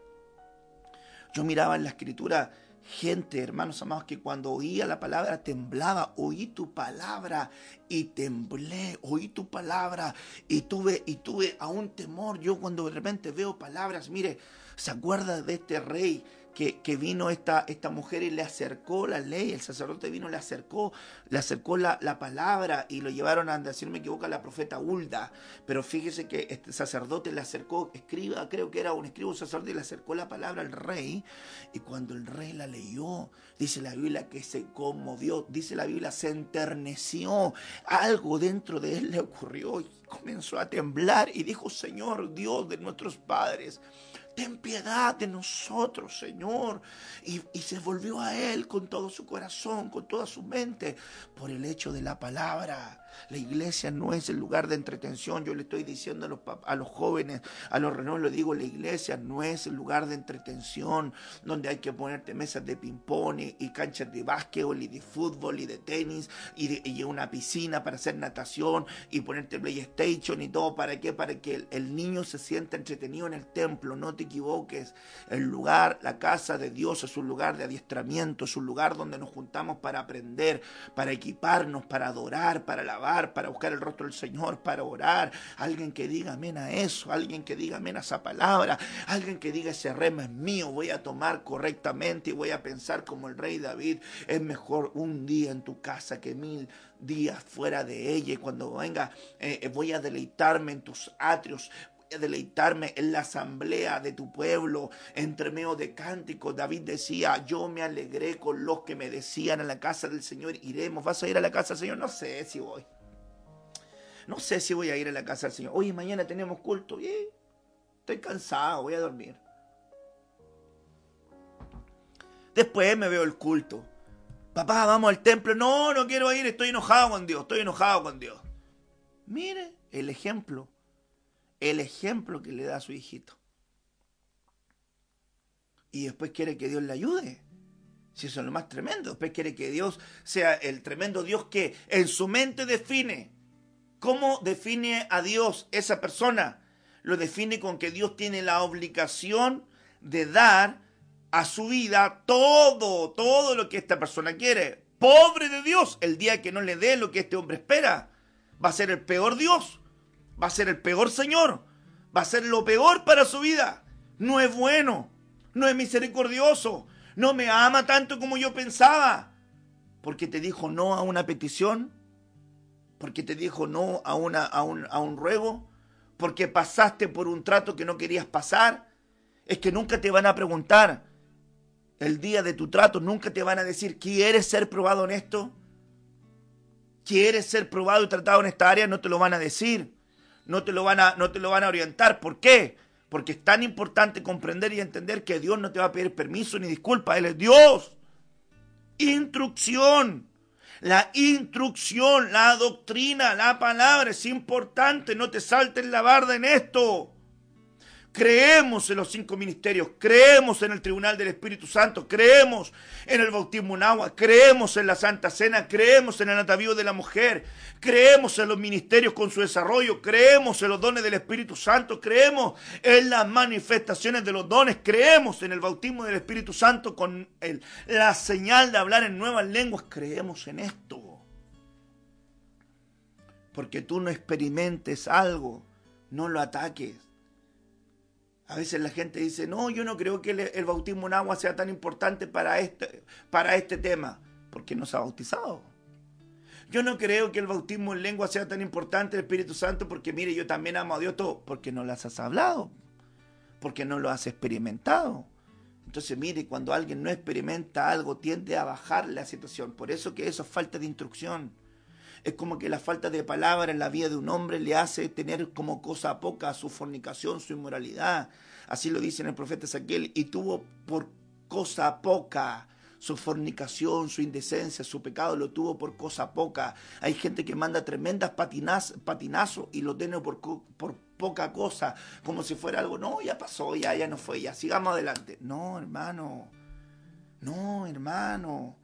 Yo miraba en la escritura gente, hermanos amados, que cuando oía la palabra temblaba, oí tu palabra y temblé, oí tu palabra y tuve y tuve aún temor. Yo cuando de repente veo palabras, mire, ¿se acuerda de este rey que, vino esta, esta mujer y le acercó la ley, el sacerdote vino, le acercó, le acercó la, la palabra y lo llevaron a, decir me equivoco, a la profeta Hulda. Pero fíjese que este sacerdote le acercó, escriba, creo que era un escribo sacerdote, le acercó la palabra al rey. Y cuando el rey la leyó, dice la Biblia que se conmovió, dice la Biblia, se enterneció. Algo dentro de él le ocurrió y comenzó a temblar y dijo, Señor Dios de nuestros padres, ten piedad de nosotros, Señor. Y, se volvió a Él con todo su corazón, con toda su mente, por el hecho de la palabra. La iglesia no es el lugar de entretención. Yo le estoy diciendo a los, a los jóvenes, a los renos, le digo, la iglesia no es el lugar de entretención donde hay que ponerte mesas de ping-pong y, canchas de básquetbol y de fútbol y de tenis y, una piscina para hacer natación y ponerte PlayStation y todo. ¿Para qué? Para que el, el niño se sienta entretenido en el templo. No te equivoques. El lugar, la casa de Dios es un lugar de adiestramiento, es un lugar donde nos juntamos para aprender, para equiparnos, para adorar, para alabar para buscar el rostro del Señor, para orar. Alguien que diga amén a eso, alguien que diga amén a esa palabra, alguien que diga ese rema es mío, voy a tomar correctamente y voy a pensar como el rey David. Es mejor un día en tu casa que mil días fuera de ella. Y cuando venga, eh, eh, voy a deleitarme en tus atrios, deleitarme en la asamblea de tu pueblo, entre medio de cánticos. David decía, yo me alegré con los que me decían a la casa del Señor, iremos, ¿vas a ir a la casa del Señor? No sé si voy. No sé si voy a ir a la casa del Señor. Oye, mañana tenemos culto. estoy cansado, voy a dormir. Después me veo el culto. Papá, vamos al templo. No, no quiero ir, estoy enojado con Dios, estoy enojado con Dios. Mire el ejemplo el ejemplo que le da a su hijito. Y después quiere que Dios le ayude. Si eso es lo más tremendo. Después quiere que Dios sea el tremendo Dios que en su mente define. ¿Cómo define a Dios esa persona? Lo define con que Dios tiene la obligación de dar a su vida todo, todo lo que esta persona quiere. Pobre de Dios, el día que no le dé lo que este hombre espera, va a ser el peor Dios va a ser el peor Señor, va a ser lo peor para su vida. No es bueno, no es misericordioso, no me ama tanto como yo pensaba, porque te dijo no a una petición, porque te dijo no a, a, un, a un ruego, porque pasaste por un trato que no querías pasar. Es que nunca te van a preguntar el día de tu trato, nunca te van a decir, ¿quieres ser probado en esto? ¿Quieres ser probado y tratado en esta área? No te lo van a decir no te lo van a, no te lo van a orientar. ¿Por qué? Porque es tan importante comprender y entender que Dios no te va a pedir permiso ni disculpa. Él es Dios. Instrucción. La instrucción, la doctrina, la palabra es importante. No te saltes la barda en esto. Creemos en los cinco ministerios, creemos en el tribunal del Espíritu Santo, creemos en el bautismo en agua, creemos en la Santa Cena, creemos en el atavío de la mujer, creemos en los ministerios con su desarrollo, creemos en los dones del Espíritu Santo, creemos en las manifestaciones de los dones, creemos en el bautismo del Espíritu Santo con el, la señal de hablar en nuevas lenguas, creemos en esto. Porque tú no experimentes algo, no lo ataques a veces la gente dice, no, yo no creo que el, bautismo en agua sea tan importante para este, para este tema, porque no se ha bautizado. Yo no creo que el bautismo en lengua sea tan importante, el Espíritu Santo, porque mire, yo también amo a Dios todo, porque no las has hablado, porque no lo has experimentado. Entonces, mire, cuando alguien no experimenta algo, tiende a bajar la situación. Por eso que eso es falta de instrucción. Es como que la falta de palabra en la vida de un hombre le hace tener como cosa poca su fornicación, su inmoralidad. Así lo dice en el profeta Saquiel. Y tuvo por cosa poca su fornicación, su indecencia, su pecado, lo tuvo por cosa poca. Hay gente que manda tremendas patinaz, patinazos y lo tiene por, por poca cosa, como si fuera algo, no, ya pasó, ya, ya no fue, ya, sigamos adelante. No, hermano, no, hermano,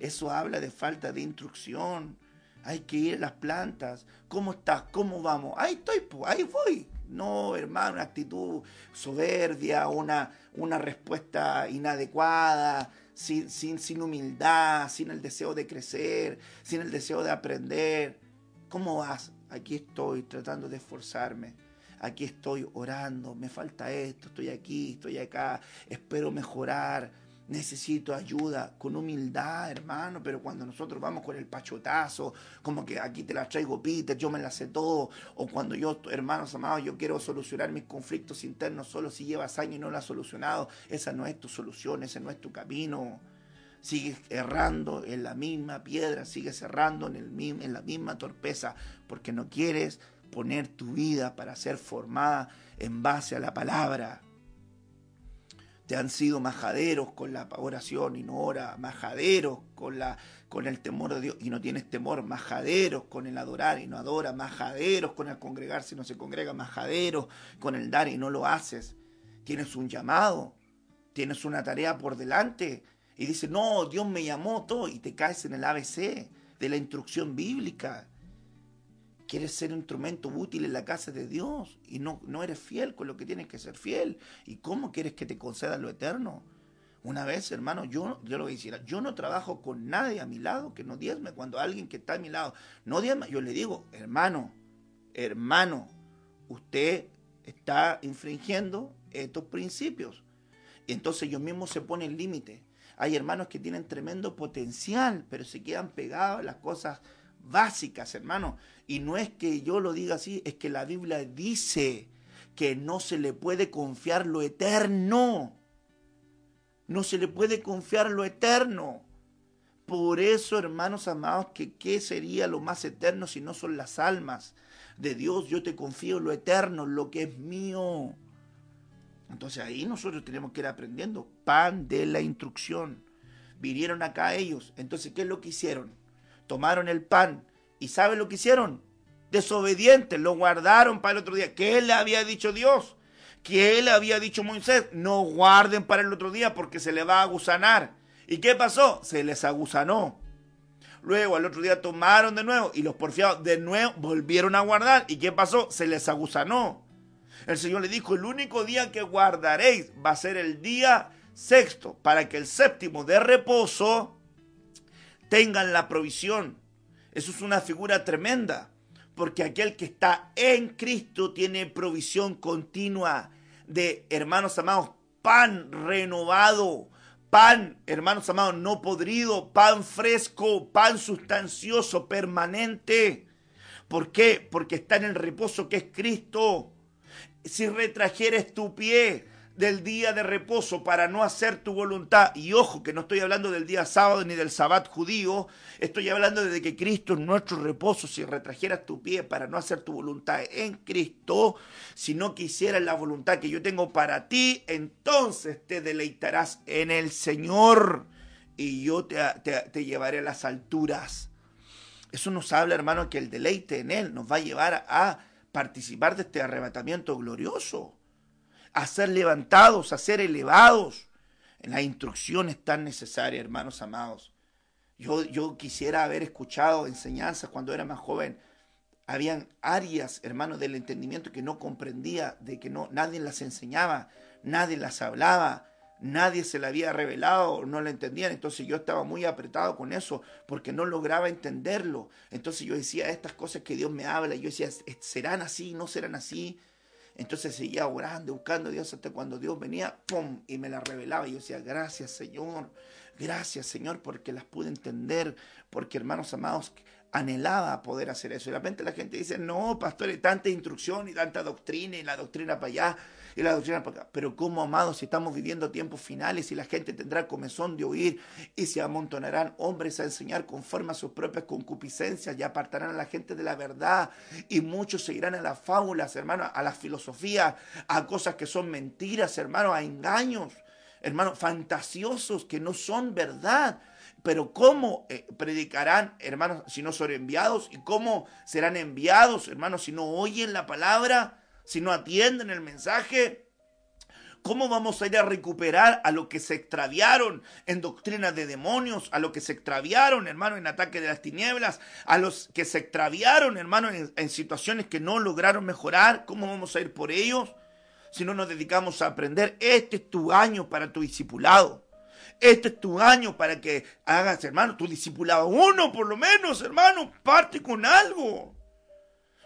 eso habla de falta de instrucción. Hay que ir a las plantas. ¿Cómo estás? ¿Cómo vamos? Ahí estoy, ahí voy. No, hermano, una actitud soberbia, una, una respuesta inadecuada, sin, sin, sin humildad, sin el deseo de crecer, sin el deseo de aprender. ¿Cómo vas? Aquí estoy tratando de esforzarme. Aquí estoy orando, me falta esto, estoy aquí, estoy acá, espero mejorar necesito ayuda, con humildad, hermano, pero cuando nosotros vamos con el pachotazo, como que aquí te la traigo Peter, yo me la sé todo, o cuando yo, hermanos amados, yo quiero solucionar mis conflictos internos solo si llevas años y no lo has solucionado, esa no es tu solución, ese no es tu camino. Sigues errando en la misma piedra, sigues errando en, el, en la misma torpeza, porque no quieres poner tu vida para ser formada en base a la palabra han sido majaderos con la oración y no ora, majaderos con, la, con el temor de Dios y no tienes temor, majaderos con el adorar y no adora, majaderos con el congregarse y no se congrega, majaderos con el dar y no lo haces. Tienes un llamado, tienes una tarea por delante y dices, no, Dios me llamó todo y te caes en el ABC de la instrucción bíblica quieres ser un instrumento útil en la casa de Dios y no, no eres fiel con lo que tienes que ser fiel. ¿Y cómo quieres que te conceda lo eterno? Una vez, hermano, yo, yo lo que hiciera, yo no trabajo con nadie a mi lado que no diezme. Cuando alguien que está a mi lado no diezme, yo le digo, hermano, hermano, usted está infringiendo estos principios. Y entonces ellos mismos se ponen límite. Hay hermanos que tienen tremendo potencial, pero se quedan pegados a las cosas básicas, hermano. Y no es que yo lo diga así, es que la Biblia dice que no se le puede confiar lo eterno. No se le puede confiar lo eterno. Por eso, hermanos amados, que qué sería lo más eterno si no son las almas de Dios. Yo te confío lo eterno, lo que es mío. Entonces ahí nosotros tenemos que ir aprendiendo. Pan de la instrucción. Vinieron acá ellos. Entonces, ¿qué es lo que hicieron? Tomaron el pan y ¿saben lo que hicieron? Desobedientes, lo guardaron para el otro día. ¿Qué le había dicho Dios? ¿Qué le había dicho Moisés? No guarden para el otro día porque se le va a gusanar. ¿Y qué pasó? Se les agusanó. Luego al otro día tomaron de nuevo y los porfiados de nuevo volvieron a guardar. ¿Y qué pasó? Se les agusanó. El Señor le dijo, el único día que guardaréis va a ser el día sexto, para que el séptimo de reposo tengan la provisión. Eso es una figura tremenda, porque aquel que está en Cristo tiene provisión continua de, hermanos amados, pan renovado, pan, hermanos amados, no podrido, pan fresco, pan sustancioso, permanente. ¿Por qué? Porque está en el reposo que es Cristo. Si retrajeres tu pie del día de reposo para no hacer tu voluntad. Y ojo, que no estoy hablando del día sábado ni del sabbat judío, estoy hablando de que Cristo es nuestro reposo. Si retrajeras tu pie para no hacer tu voluntad en Cristo, si no quisieras la voluntad que yo tengo para ti, entonces te deleitarás en el Señor y yo te, te llevaré a las alturas. Eso nos habla, hermano, que el deleite en Él nos va a llevar a participar de este arrebatamiento glorioso a ser levantados, a ser elevados. La instrucción es tan necesaria, hermanos amados. Yo, yo quisiera haber escuchado enseñanzas cuando era más joven. Habían áreas, hermanos, del entendimiento que no comprendía, de que no, nadie las enseñaba, nadie las hablaba, nadie se la había revelado, no la entendían. Entonces yo estaba muy apretado con eso porque no lograba entenderlo. Entonces yo decía, estas cosas que Dios me habla, yo decía, ¿serán así? ¿No serán así? Entonces seguía orando, buscando a Dios hasta cuando Dios venía, ¡pum! y me la revelaba. Y yo decía, gracias Señor, gracias Señor, porque las pude entender, porque hermanos amados, anhelaba poder hacer eso. Y de repente la gente dice, no, pastor, hay tanta instrucción y tanta doctrina y la doctrina para allá y la doctrina. Pero como, amados, si estamos viviendo tiempos finales y la gente tendrá comezón de oír y se amontonarán hombres a enseñar conforme a sus propias concupiscencias y apartarán a la gente de la verdad y muchos seguirán a las fábulas, hermano, a la filosofía, a cosas que son mentiras, hermano, a engaños, hermano, fantasiosos que no son verdad. Pero ¿cómo eh, predicarán, hermanos, si no son enviados? ¿Y cómo serán enviados, hermanos, si no oyen la palabra? ¿Si no atienden el mensaje? ¿Cómo vamos a ir a recuperar a los que se extraviaron en doctrinas de demonios, a los que se extraviaron, hermano, en ataque de las tinieblas, a los que se extraviaron, hermano, en, en situaciones que no lograron mejorar? ¿Cómo vamos a ir por ellos? Si no nos dedicamos a aprender, este es tu año para tu discipulado. Este es tu año para que hagas, hermano, tu discipulado. Uno, por lo menos, hermano, parte con algo.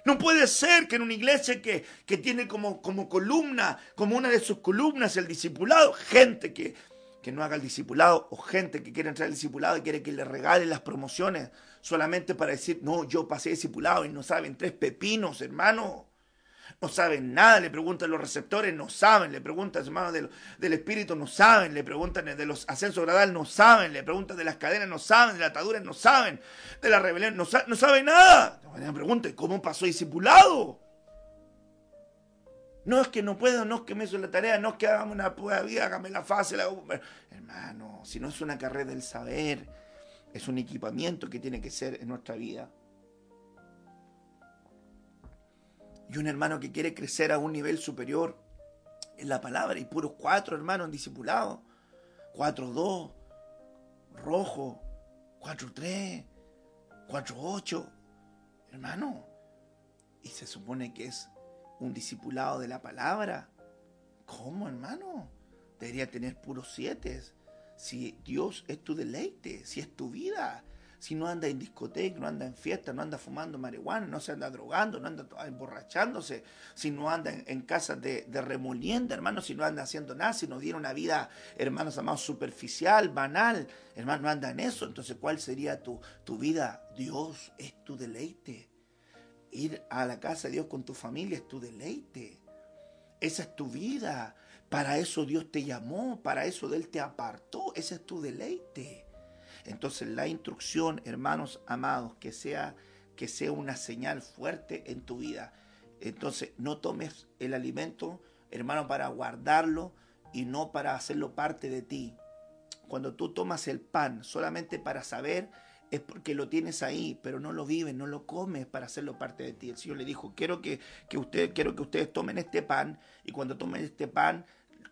No puede ser que en una iglesia que, que tiene como, como columna, como una de sus columnas el discipulado, gente que, que no haga el discipulado o gente que quiere entrar al discipulado y quiere que le regale las promociones solamente para decir, no, yo pasé discipulado y no saben tres pepinos, hermano no saben nada, le preguntan los receptores, no saben, le preguntan hermanos del, del espíritu, no saben, le preguntan de los ascensos gradales, no saben, le preguntan de las cadenas, no saben, de las ataduras, no saben, de la rebelión, no, no saben nada. Me preguntan, ¿cómo pasó discipulado? No es que no puedo, no es que me hizo la tarea, no es que hagamos una prueba vida, hágame la fase. Hermano, si no es una carrera del saber, es un equipamiento que tiene que ser en nuestra vida. Y un hermano que quiere crecer a un nivel superior en la palabra, y puros cuatro hermanos discipulados, cuatro dos, rojo, cuatro tres, cuatro ocho, hermano, y se supone que es un discipulado de la palabra. ¿Cómo, hermano? Debería tener puros siete. Si Dios es tu deleite, si es tu vida, si no anda en discoteca, no anda en fiesta, no anda fumando marihuana, no se anda drogando, no anda emborrachándose, si no anda en, casas de, de, remolienda, hermano, si no anda haciendo nada, si no tiene una vida, hermanos amados, superficial, banal, hermano, no anda en eso, entonces ¿cuál sería tu, tu vida? Dios es tu deleite. Ir a la casa de Dios con tu familia es tu deleite. Esa es tu vida. Para eso Dios te llamó, para eso Él te apartó. Ese es tu deleite. Entonces la instrucción, hermanos amados, que sea, que sea una señal fuerte en tu vida. Entonces no tomes el alimento, hermano, para guardarlo y no para hacerlo parte de ti. Cuando tú tomas el pan solamente para saber, es porque lo tienes ahí, pero no lo vives, no lo comes para hacerlo parte de ti. El Señor le dijo, quiero que, que, usted, quiero que ustedes tomen este pan y cuando tomen este pan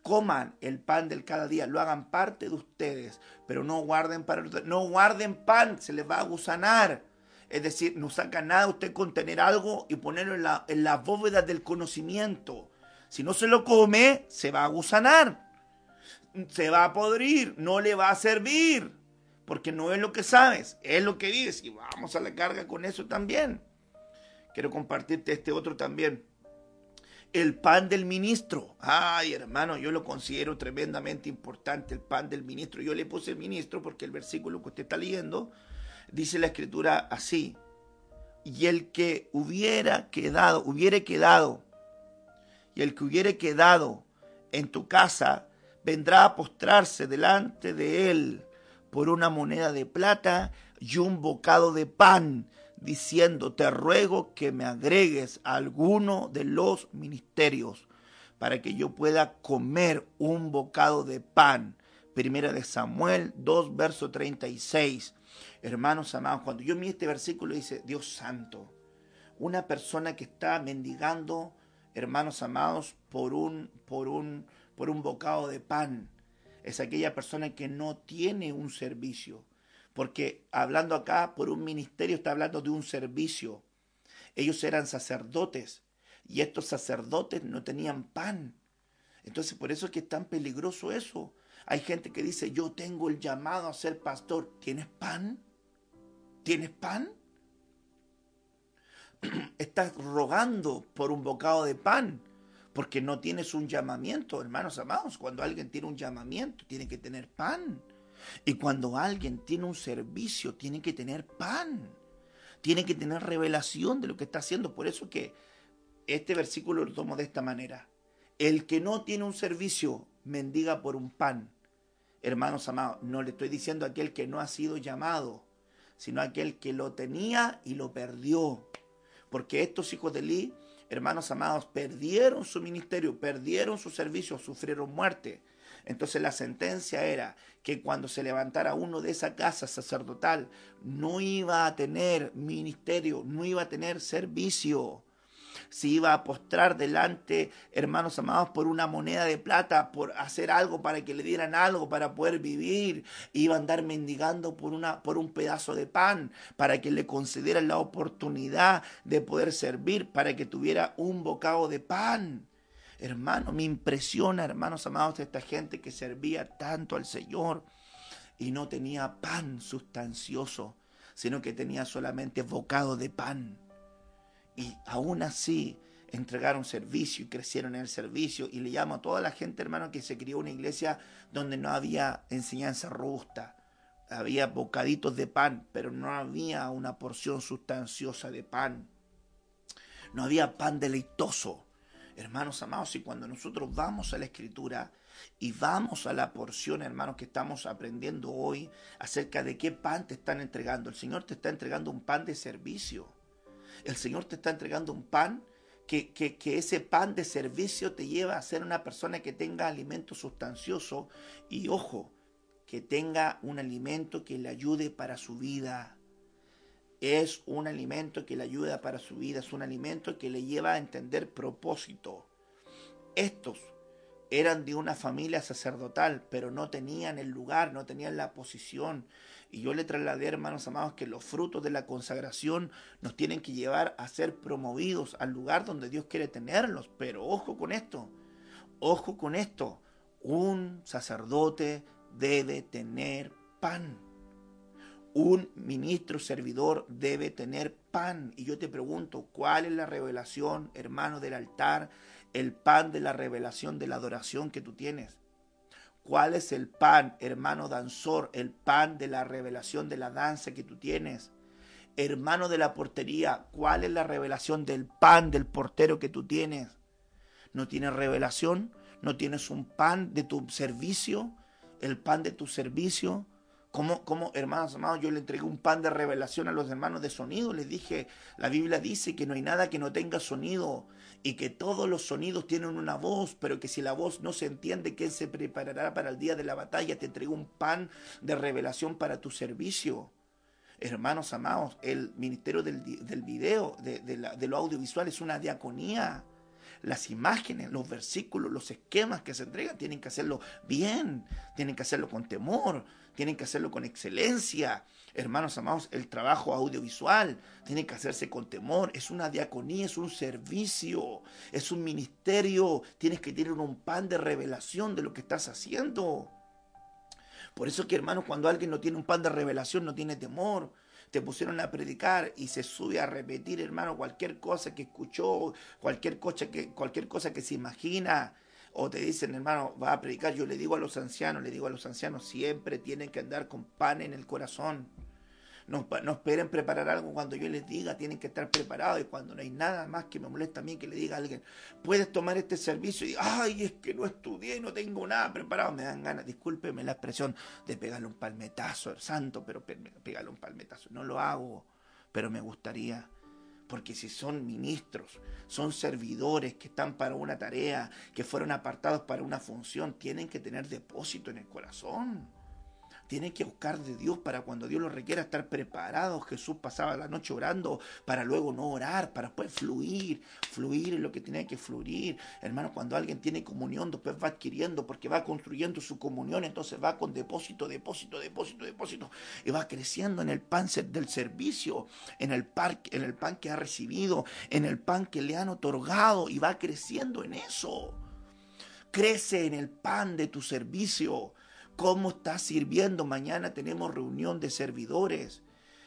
coman el pan del cada día, lo hagan parte de ustedes, pero no guarden para no guarden pan, se les va a gusanar. Es decir, no saca nada usted con tener algo y ponerlo en la, en la bóveda del conocimiento. Si no se lo come, se va a gusanar, se va a podrir, no le va a servir, porque no es lo que sabes, es lo que vives. Y vamos a la carga con eso también. Quiero compartirte este otro también el pan del ministro. Ay, hermano, yo lo considero tremendamente importante, el pan del ministro. Yo le puse ministro porque el versículo que usted está leyendo dice la escritura así. Y el que hubiera quedado, hubiere quedado, y el que hubiere quedado en tu casa, vendrá a postrarse delante de él por una moneda de plata y un bocado de pan diciendo, te ruego que me agregues a alguno de los ministerios para que yo pueda comer un bocado de pan. Primera de Samuel 2, verso 36. Hermanos amados, cuando yo miro este versículo dice, Dios santo, una persona que está mendigando, hermanos amados, por un, por un, por un bocado de pan, es aquella persona que no tiene un servicio porque hablando acá por un ministerio está hablando de un servicio. Ellos eran sacerdotes y estos sacerdotes no tenían pan. Entonces por eso es que es tan peligroso eso. Hay gente que dice, yo tengo el llamado a ser pastor. ¿Tienes pan? ¿Tienes pan? Estás rogando por un bocado de pan porque no tienes un llamamiento, hermanos amados. Cuando alguien tiene un llamamiento, tiene que tener pan. Y cuando alguien tiene un servicio, tiene que tener pan. tiene que tener revelación de lo que está haciendo. Por eso que este versículo lo tomo de esta manera. El que no tiene un servicio mendiga por un pan. Hermanos amados, no le estoy diciendo a aquel que no ha sido llamado, sino a aquel que lo tenía y lo perdió. Porque estos hijos de Eli, hermanos amados, perdieron su ministerio, perdieron su servicio, sufrieron muerte. Entonces la sentencia era que cuando se levantara uno de esa casa sacerdotal, no iba a tener ministerio, no iba a tener servicio. Se iba a postrar delante, hermanos amados, por una moneda de plata, por hacer algo para que le dieran algo para poder vivir. Iba a andar mendigando por, una, por un pedazo de pan, para que le concedieran la oportunidad de poder servir, para que tuviera un bocado de pan. Hermano, me impresiona, hermanos amados, esta gente que servía tanto al Señor y no tenía pan sustancioso, sino que tenía solamente bocado de pan. Y aún así entregaron servicio y crecieron en el servicio. Y le llamo a toda la gente, hermano, que se crió una iglesia donde no había enseñanza robusta. Había bocaditos de pan, pero no había una porción sustanciosa de pan. No había pan deleitoso Hermanos amados, y cuando nosotros vamos a la escritura y vamos a la porción, hermanos, que estamos aprendiendo hoy acerca de qué pan te están entregando, el Señor te está entregando un pan de servicio. El Señor te está entregando un pan que, que, que, ese pan de servicio te lleva a ser una persona que tenga alimento sustancioso y ojo, que tenga un alimento que le ayude para su vida es un alimento que le ayuda para su vida, es un alimento que le lleva a entender propósito. Estos eran de una familia sacerdotal, pero no tenían el lugar, no tenían la posición. Y yo le trasladé, hermanos amados, que los frutos de la consagración nos tienen que llevar a ser promovidos al lugar donde Dios quiere tenerlos. Pero ojo con esto, ojo con esto, un sacerdote debe tener pan un ministro servidor debe tener pan. Y yo te pregunto, ¿cuál es la revelación, hermano, del altar? El pan de la revelación de la adoración que tú tienes. ¿Cuál es el pan, hermano danzor? El pan de la revelación de la danza que tú tienes. Hermano de la portería, ¿cuál es la revelación del pan del portero que tú tienes? ¿No tienes revelación? ¿No tienes un pan de tu servicio? ¿El pan de tu servicio? Como, hermanos amados, yo le entregué un pan de revelación a los hermanos de sonido. Les dije, la Biblia dice que no hay nada que no tenga sonido y que todos los sonidos tienen una voz, pero que si la voz no se entiende, que Él se preparará para el día de la batalla. Te entregué un pan de revelación para tu servicio. Hermanos amados, el ministerio del, del video, de, de lo audiovisual, es una diaconía las imágenes, los versículos, los esquemas que se entregan, tienen que hacerlo bien, tienen que hacerlo con temor, tienen que hacerlo con excelencia. Hermanos amados, el trabajo audiovisual tiene que hacerse con temor. Es una diaconía, es un servicio, es un ministerio. Tienes que tener un pan de revelación de lo que estás haciendo. Por eso que, hermanos, cuando alguien no tiene un pan de revelación, no tiene temor te pusieron a predicar y se sube a repetir, hermano, cualquier cosa que escuchó, cualquier cosa que, cualquier cosa que se imagina, o te dicen, hermano, va a predicar, yo le digo a los ancianos, le digo a los ancianos, siempre tienen que andar con pan en el corazón. No, esperen preparar algo. Cuando yo les diga, tienen que estar preparados. Y cuando no hay nada más que me molesta a mí que le diga a alguien, puedes tomar este servicio y, ay, es que no estudié, no tengo nada preparado, me dan ganas, discúlpeme la expresión de pegarle un palmetazo, santo, pero pegarle un palmetazo, no lo hago, pero me gustaría. Porque si son ministros, son servidores que están para una tarea, que fueron apartados para una función, tienen que tener depósito en el corazón. Tienen que buscar de Dios para cuando Dios lo requiera estar preparados. Jesús pasaba la noche orando para luego no orar, para después fluir, fluir en lo que tiene que fluir. Hermano, cuando alguien tiene comunión, después va adquiriendo porque va construyendo su comunión, entonces va con depósito, depósito, depósito, depósito y va creciendo en el pan del servicio, en el, en el pan que ha recibido, en el pan que le han otorgado y va creciendo en eso. Crece en el pan de tu servicio cómo estás sirviendo. Mañana tenemos reunión de servidores.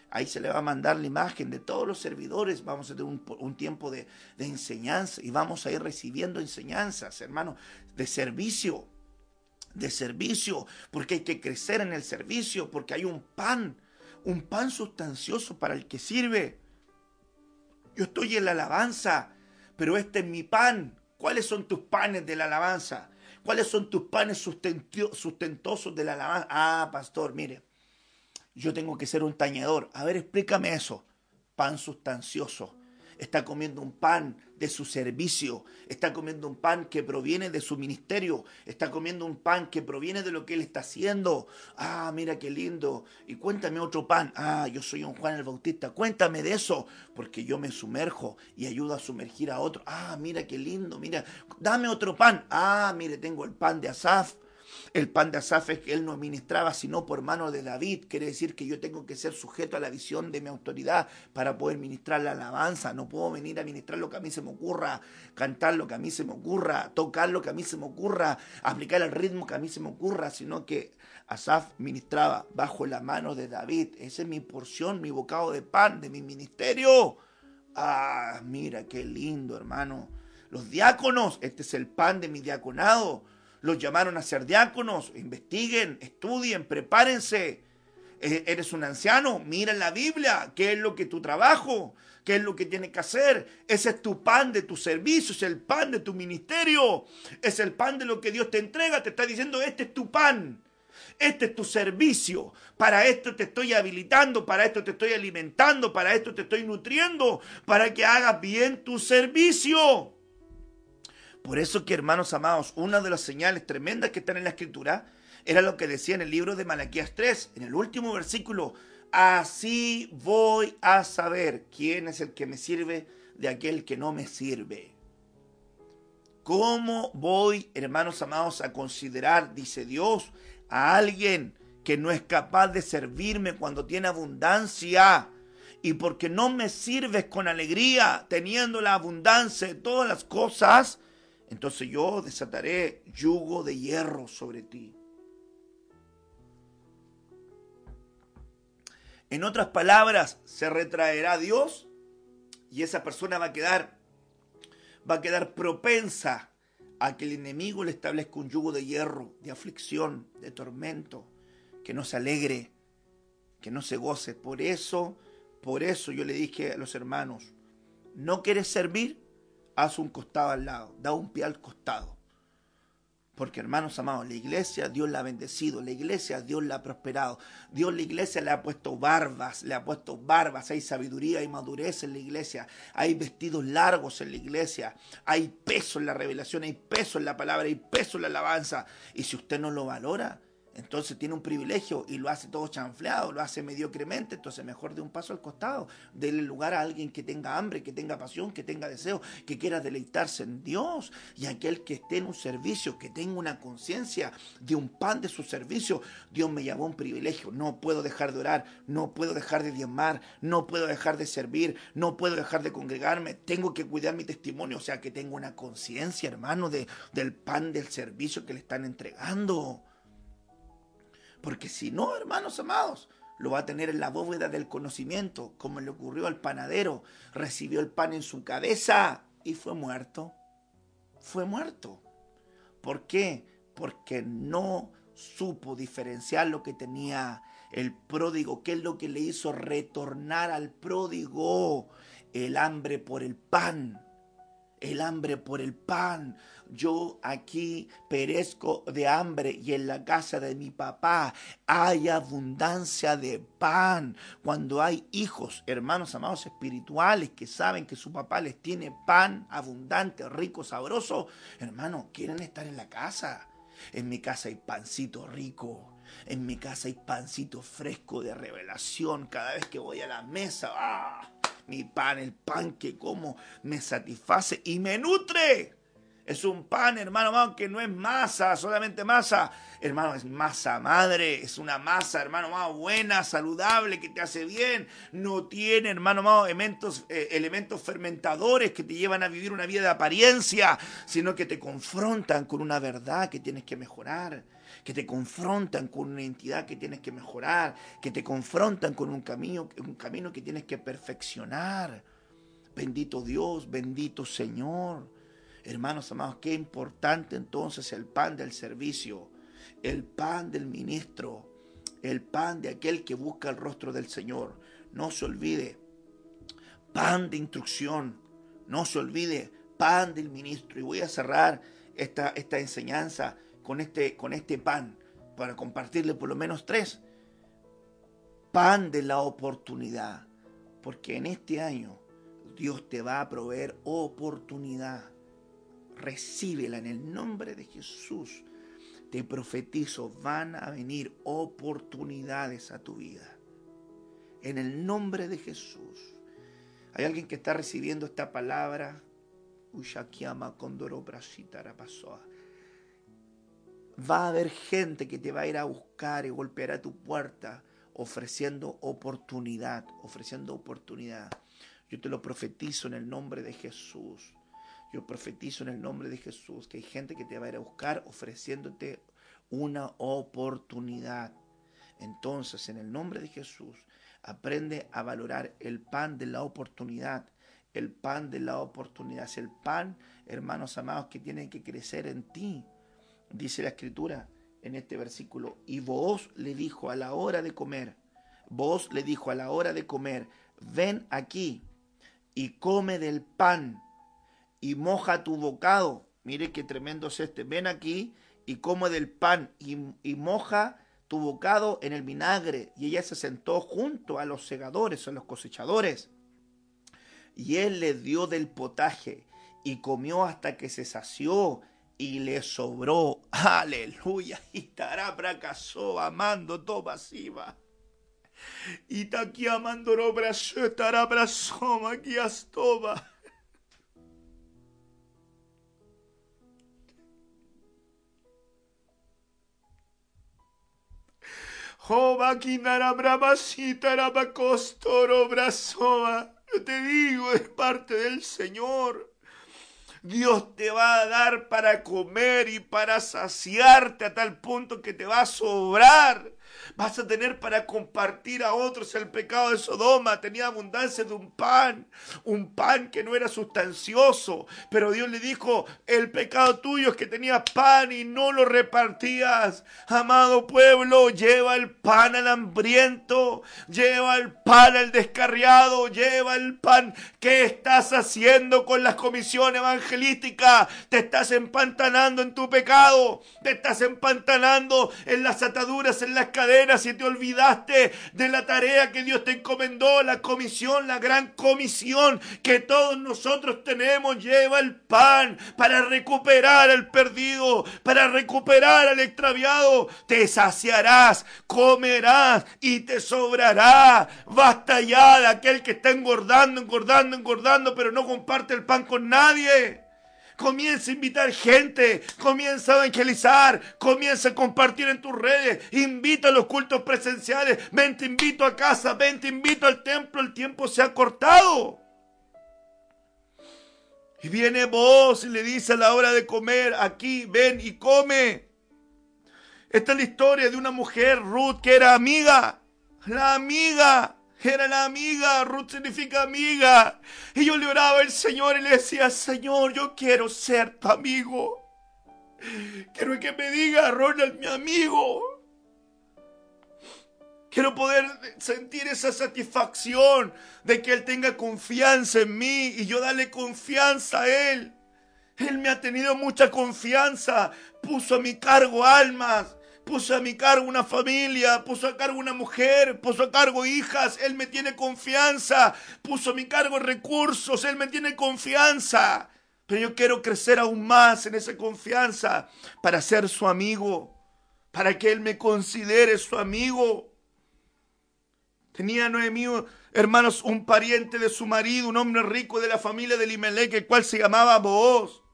Ahí se le va a mandar la imagen de todos los servidores. Vamos a tener un, tiempo de, de, enseñanza y vamos a ir recibiendo enseñanzas, hermano, de servicio. De servicio, porque hay que crecer en el servicio, porque hay un pan, un pan sustancioso para el que sirve. Yo estoy en la alabanza, pero este es mi pan. ¿Cuáles son tus panes de la alabanza? ¿Cuáles son tus panes sustentosos de la alabanza? Ah, pastor, mire, yo tengo que ser un tañedor. A ver, explícame eso. Pan sustancioso está comiendo un pan de su servicio, está comiendo un pan que proviene de su ministerio, está comiendo un pan que proviene de lo que él está haciendo. Ah, mira qué lindo. Y cuéntame otro pan. Ah, yo soy un Juan el Bautista. Cuéntame de eso, porque yo me sumerjo y ayudo a sumergir a otro. Ah, mira qué lindo, mira, dame otro pan. Ah, mire, tengo el pan de Asaf. El pan de Asaf es que él no administraba sino por mano de David. Quiere decir que yo tengo que ser sujeto a la visión de mi autoridad para poder ministrar la alabanza. No puedo venir a ministrar lo que a mí se me ocurra, cantar lo que a mí se me ocurra, tocar lo que a mí se me ocurra, aplicar el ritmo que a mí se me ocurra, sino que Asaf ministraba bajo la mano de David. Esa es mi porción, mi bocado de pan de mi ministerio. Ah, mira qué lindo, hermano. Los diáconos, este es el pan de mi diaconado los llamaron a ser diáconos, investiguen, estudien, prepárense. Eh, eres un anciano, mira en la Biblia qué es lo que tu trabajo, qué es lo que tienes que hacer. Ese es tu pan de tu servicio, es el pan de tu ministerio, es el pan de lo que Dios te entrega. Te está diciendo, este es tu pan. Este es tu servicio. Para esto te estoy habilitando, para esto te estoy alimentando, para esto te estoy nutriendo, para que hagas bien tu servicio. Por eso que, hermanos amados, una de las señales tremendas que están en la escritura era lo que decía en el libro de Malaquías 3, en el último versículo, así voy a saber quién es el que me sirve de aquel que no me sirve. ¿Cómo voy, hermanos amados, a considerar, dice Dios, a alguien que no es capaz de servirme cuando tiene abundancia? Y porque no me sirves con alegría, teniendo la abundancia de todas las cosas, entonces yo desataré yugo de hierro sobre ti. En otras palabras, se retraerá Dios y esa persona va a quedar va a quedar propensa a que el enemigo le establezca un yugo de hierro, de aflicción, de tormento, que no se alegre, que no se goce. Por eso, por eso yo le dije a los hermanos, ¿no quieres servir? Haz un costado al lado, da un pie al costado. Porque hermanos amados, la iglesia Dios la ha bendecido, la iglesia Dios la ha prosperado, Dios la iglesia le ha puesto barbas, le ha puesto barbas, hay sabiduría y madurez en la iglesia, hay vestidos largos en la iglesia, hay peso en la revelación, hay peso en la palabra, hay peso en la alabanza. Y si usted no lo valora, entonces tiene un privilegio y lo hace todo chanfleado, lo hace mediocremente, entonces mejor de un paso al costado, déle lugar a alguien que tenga hambre, que tenga pasión, que tenga deseo, que quiera deleitarse en Dios y aquel que esté en un servicio, que tenga una conciencia de un pan de su servicio. Dios me llamó un privilegio, no puedo dejar de orar, no puedo dejar de diezmar, no puedo dejar de servir, no puedo dejar de congregarme, tengo que cuidar mi testimonio, o sea que tengo una conciencia, hermano, de, del pan del servicio que le están entregando. Porque si no, hermanos amados, lo va a tener en la bóveda del conocimiento, como le ocurrió al panadero. Recibió el pan en su cabeza y fue muerto. Fue muerto. ¿Por qué? Porque no supo diferenciar lo que tenía el pródigo, qué es lo que le hizo retornar al pródigo, el hambre por el pan el hambre por el pan. Yo aquí perezco de hambre y en la casa de mi papá hay abundancia de pan. Cuando hay hijos, hermanos amados espirituales que saben que su papá les tiene pan abundante, rico, sabroso, hermano, quieren estar en la casa. En mi casa hay pancito rico. En mi casa hay pancito fresco de revelación. Cada vez que voy a la mesa, ¡ah! mi pan, el pan que como, me satisface y me nutre. Es un pan, hermano, hermano, que no es masa, solamente masa. Hermano, es masa madre, es una masa, hermano, más buena, saludable, que te hace bien. No tiene, hermano, más elementos, eh, elementos fermentadores que te llevan a vivir una vida de apariencia, sino que te confrontan con una verdad que tienes que mejorar que te confrontan con una entidad que tienes que mejorar, que te confrontan con un camino, un camino que tienes que perfeccionar. Bendito Dios, bendito Señor. Hermanos amados, qué importante entonces el pan del servicio, el pan del ministro, el pan de aquel que busca el rostro del Señor. No se olvide, pan de instrucción. No se olvide, pan del ministro. Y voy a cerrar esta, esta enseñanza con este, con este pan para compartirle por lo menos tres. Pan de la oportunidad. Porque en este año Dios te va a proveer oportunidad. Recíbela en el nombre de Jesús. Te profetizo, van a venir oportunidades a tu vida. En el nombre de Jesús. Hay alguien que está recibiendo esta palabra. Va a haber gente que te va a ir a buscar y golpeará tu puerta ofreciendo oportunidad, ofreciendo oportunidad. Yo te lo profetizo en el nombre de Jesús. Yo profetizo en el nombre de Jesús que hay gente que te va a ir a buscar ofreciéndote una oportunidad. Entonces, en el nombre de Jesús, aprende a valorar el pan de la oportunidad. El pan de la oportunidad es el pan, hermanos amados, que tiene que crecer en ti. Dice la escritura en este versículo. Y vos le dijo a la hora de comer, vos le dijo a la hora de comer, ven aquí y come del pan y moja tu bocado. Mire qué tremendo es este. Ven aquí y come del pan y, moja tu bocado en el vinagre. Y ella se sentó junto a los segadores, a los cosechadores. Y él le dio del potaje y comió hasta que se sació y le sobró. Aleluya. Y estará fracasó amando siva. Y aquí amando no brazo estará brazo aquí astoba. Yo te digo, es parte del Señor. Dios te va a dar para comer y para saciarte a tal punto que te va a sobrar. Vas a tener para compartir a otros el pecado de Sodoma. Tenía abundancia de un pan, un pan que no era sustancioso. Pero Dios le dijo, el pecado tuyo es que tenías pan y no lo repartías. Amado pueblo, lleva el pan al hambriento, lleva el pan al descarriado, lleva el pan. ¿Qué estás haciendo con las comisiones evangelísticas? Te estás empantanando en tu pecado, te estás empantanando en las ataduras, en las cadenas si te olvidaste de la tarea que Dios te encomendó, la comisión, la gran comisión que todos nosotros tenemos. Lleva el pan para recuperar al perdido, para recuperar al extraviado. Te saciarás, comerás y te sobrará. Basta ya de aquel que está engordando, engordando, engordando, pero no comparte el pan con nadie. Comienza a invitar gente, comienza a evangelizar, comienza a compartir en tus redes, invita a los cultos presenciales, ven te invito a casa, ven te invito al templo, el tiempo se ha cortado. Y viene vos y le dice a la hora de comer, aquí, ven y come. Esta es la historia de una mujer, Ruth, que era amiga, la amiga era la amiga, Ruth significa amiga. Y yo le oraba al Señor y le decía, Señor, yo quiero ser tu amigo. Quiero que me diga, Ronald, mi amigo. Quiero poder sentir esa satisfacción de que Él tenga confianza en mí y yo darle confianza a Él. Él me ha tenido mucha confianza, puso a mi cargo almas, puso a mi cargo una familia, puso a cargo una mujer, puso a cargo hijas, Él me tiene confianza, puso a mi cargo recursos, Él me tiene confianza. Pero yo quiero crecer aún más en esa confianza para ser su amigo, para que Él me considere su amigo. Tenía Noemí, hermanos, un pariente de su marido, un hombre rico de la familia de Limelec, el cual se llamaba Booz.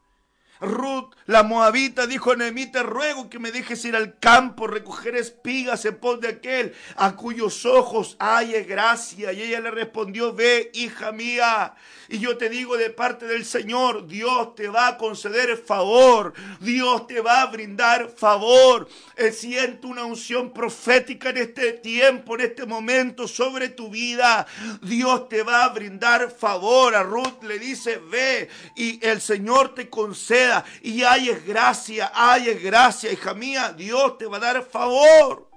Ruth, la moabita, dijo a Noemí, te ruego que me dejes ir al campo, recoger espigas en pos de aquel a cuyos ojos hay gracia. Y ella le respondió, ve, hija mía. Y yo te digo de parte del Señor, Dios te va a conceder favor, Dios te va a brindar favor. Eh, siento una unción profética en este tiempo, en este momento sobre tu vida. Dios te va a brindar favor. A Ruth le dice, ve y el Señor te y hay es gracia, hay es gracia, hija mía, Dios te va a dar favor.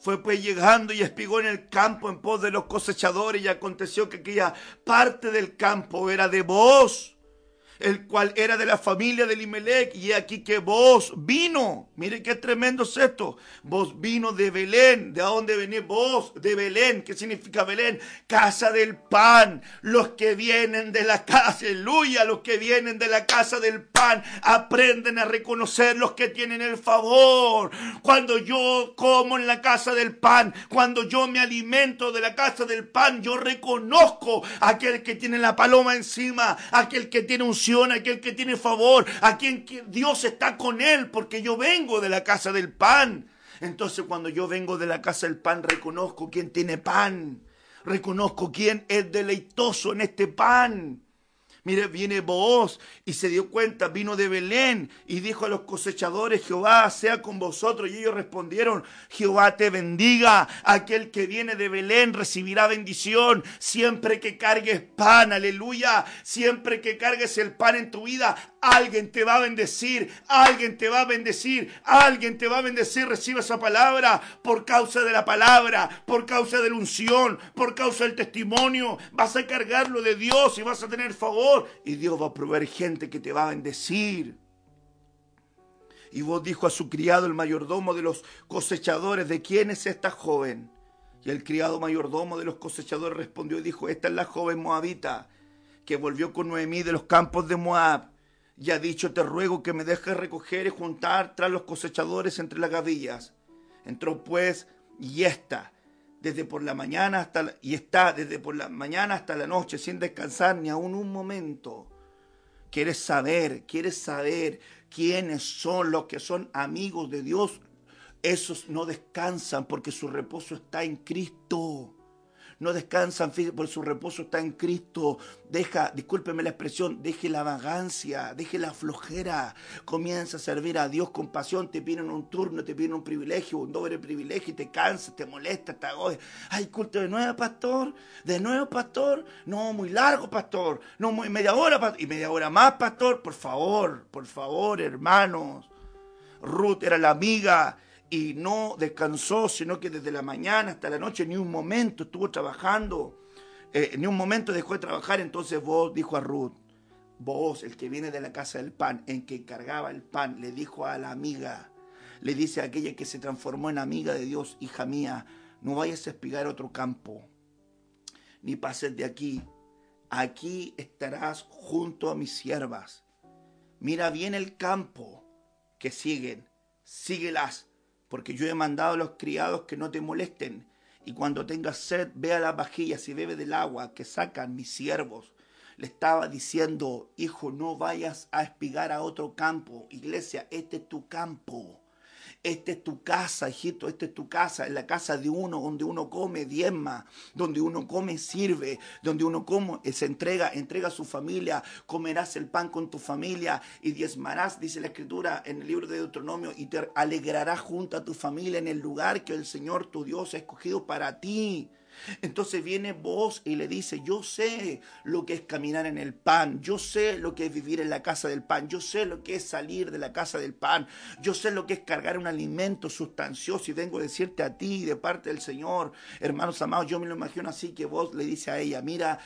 Fue pues llegando y espigó en el campo en pos de los cosechadores y aconteció que aquella parte del campo era de vos el cual era de la familia de Limelec, y aquí que vos vino, mire qué tremendo es esto, vos vino de Belén, ¿de dónde venís vos? De Belén, ¿qué significa Belén? Casa del pan, los que vienen de la casa, aleluya, los que vienen de la casa del pan, aprenden a reconocer los que tienen el favor. Cuando yo como en la casa del pan, cuando yo me alimento de la casa del pan, yo reconozco aquel que tiene la paloma encima, aquel que tiene un aquel que tiene favor, a quien Dios está con él, porque yo vengo de la casa del pan. Entonces cuando yo vengo de la casa del pan, reconozco quién tiene pan, reconozco quién es deleitoso en este pan. Mire, viene Booz y se dio cuenta, vino de Belén y dijo a los cosechadores, Jehová sea con vosotros. Y ellos respondieron, Jehová te bendiga. Aquel que viene de Belén recibirá bendición. Siempre que cargues pan, aleluya. Siempre que cargues el pan en tu vida, Alguien te va a bendecir, alguien te va a bendecir, alguien te va a bendecir. Recibe esa palabra por causa de la palabra, por causa de la unción, por causa del testimonio. Vas a cargarlo de Dios y vas a tener favor. Y Dios va a proveer gente que te va a bendecir. Y vos dijo a su criado, el mayordomo de los cosechadores, ¿de quién es esta joven? Y el criado mayordomo de los cosechadores respondió y dijo, esta es la joven moabita que volvió con Noemí de los campos de Moab y ha dicho, te ruego que me dejes recoger y juntar tras los cosechadores entre las gavillas. Entró pues y está desde por la mañana hasta y está desde por la mañana hasta la noche sin descansar ni aún un momento. Quieres saber, quieres saber quiénes son los que son amigos de Dios. Esos no descansan porque su reposo está en Cristo no descansan, por su reposo está en Cristo. Deja, discúlpeme la expresión, deje la vagancia, deje la flojera. Comienza a servir a Dios con pasión. Te piden un turno, te piden un privilegio, un doble privilegio y te cansa, te molesta, te agobias. Ay, culto de nuevo, pastor. De nuevo, pastor. No, muy largo, pastor. No, muy media hora, pastor. Y media hora más, pastor. Por favor, por favor, hermanos. Ruth era la amiga y no descansó, sino que desde la mañana hasta la noche ni un momento estuvo trabajando, eh, ni un momento dejó de trabajar. Entonces vos dijo a Ruth, vos, el que viene de la casa del pan, en que encargaba el pan, le dijo a la amiga, le dice a aquella que se transformó en amiga de Dios, hija mía, no vayas a espigar otro campo, ni pases de aquí. Aquí estarás junto a mis siervas. Mira bien el campo que siguen, síguelas porque yo he mandado a los criados que no te molesten. Y cuando tengas sed, ve a las vajillas y bebe del agua que sacan mis siervos. Le estaba diciendo, hijo, no vayas a espigar a otro campo. Iglesia, este es tu campo. Esta es tu casa, hijito, esta es tu casa, es la casa de uno donde uno come, diezma, donde uno come, sirve, donde uno come, se entrega, entrega a su familia, comerás el pan con tu familia y diezmarás, dice la escritura en el libro de Deuteronomio, y te alegrarás junto a tu familia en el lugar que el Señor tu Dios ha escogido para ti. Entonces viene vos y le dice, yo sé lo que es caminar en el pan, yo sé lo que es vivir en la casa del pan, yo sé lo que es salir de la casa del pan, yo sé lo que es cargar un alimento sustancioso y vengo a decirte a ti de parte del Señor, hermanos amados, yo me lo imagino así que vos le dice a ella, mira,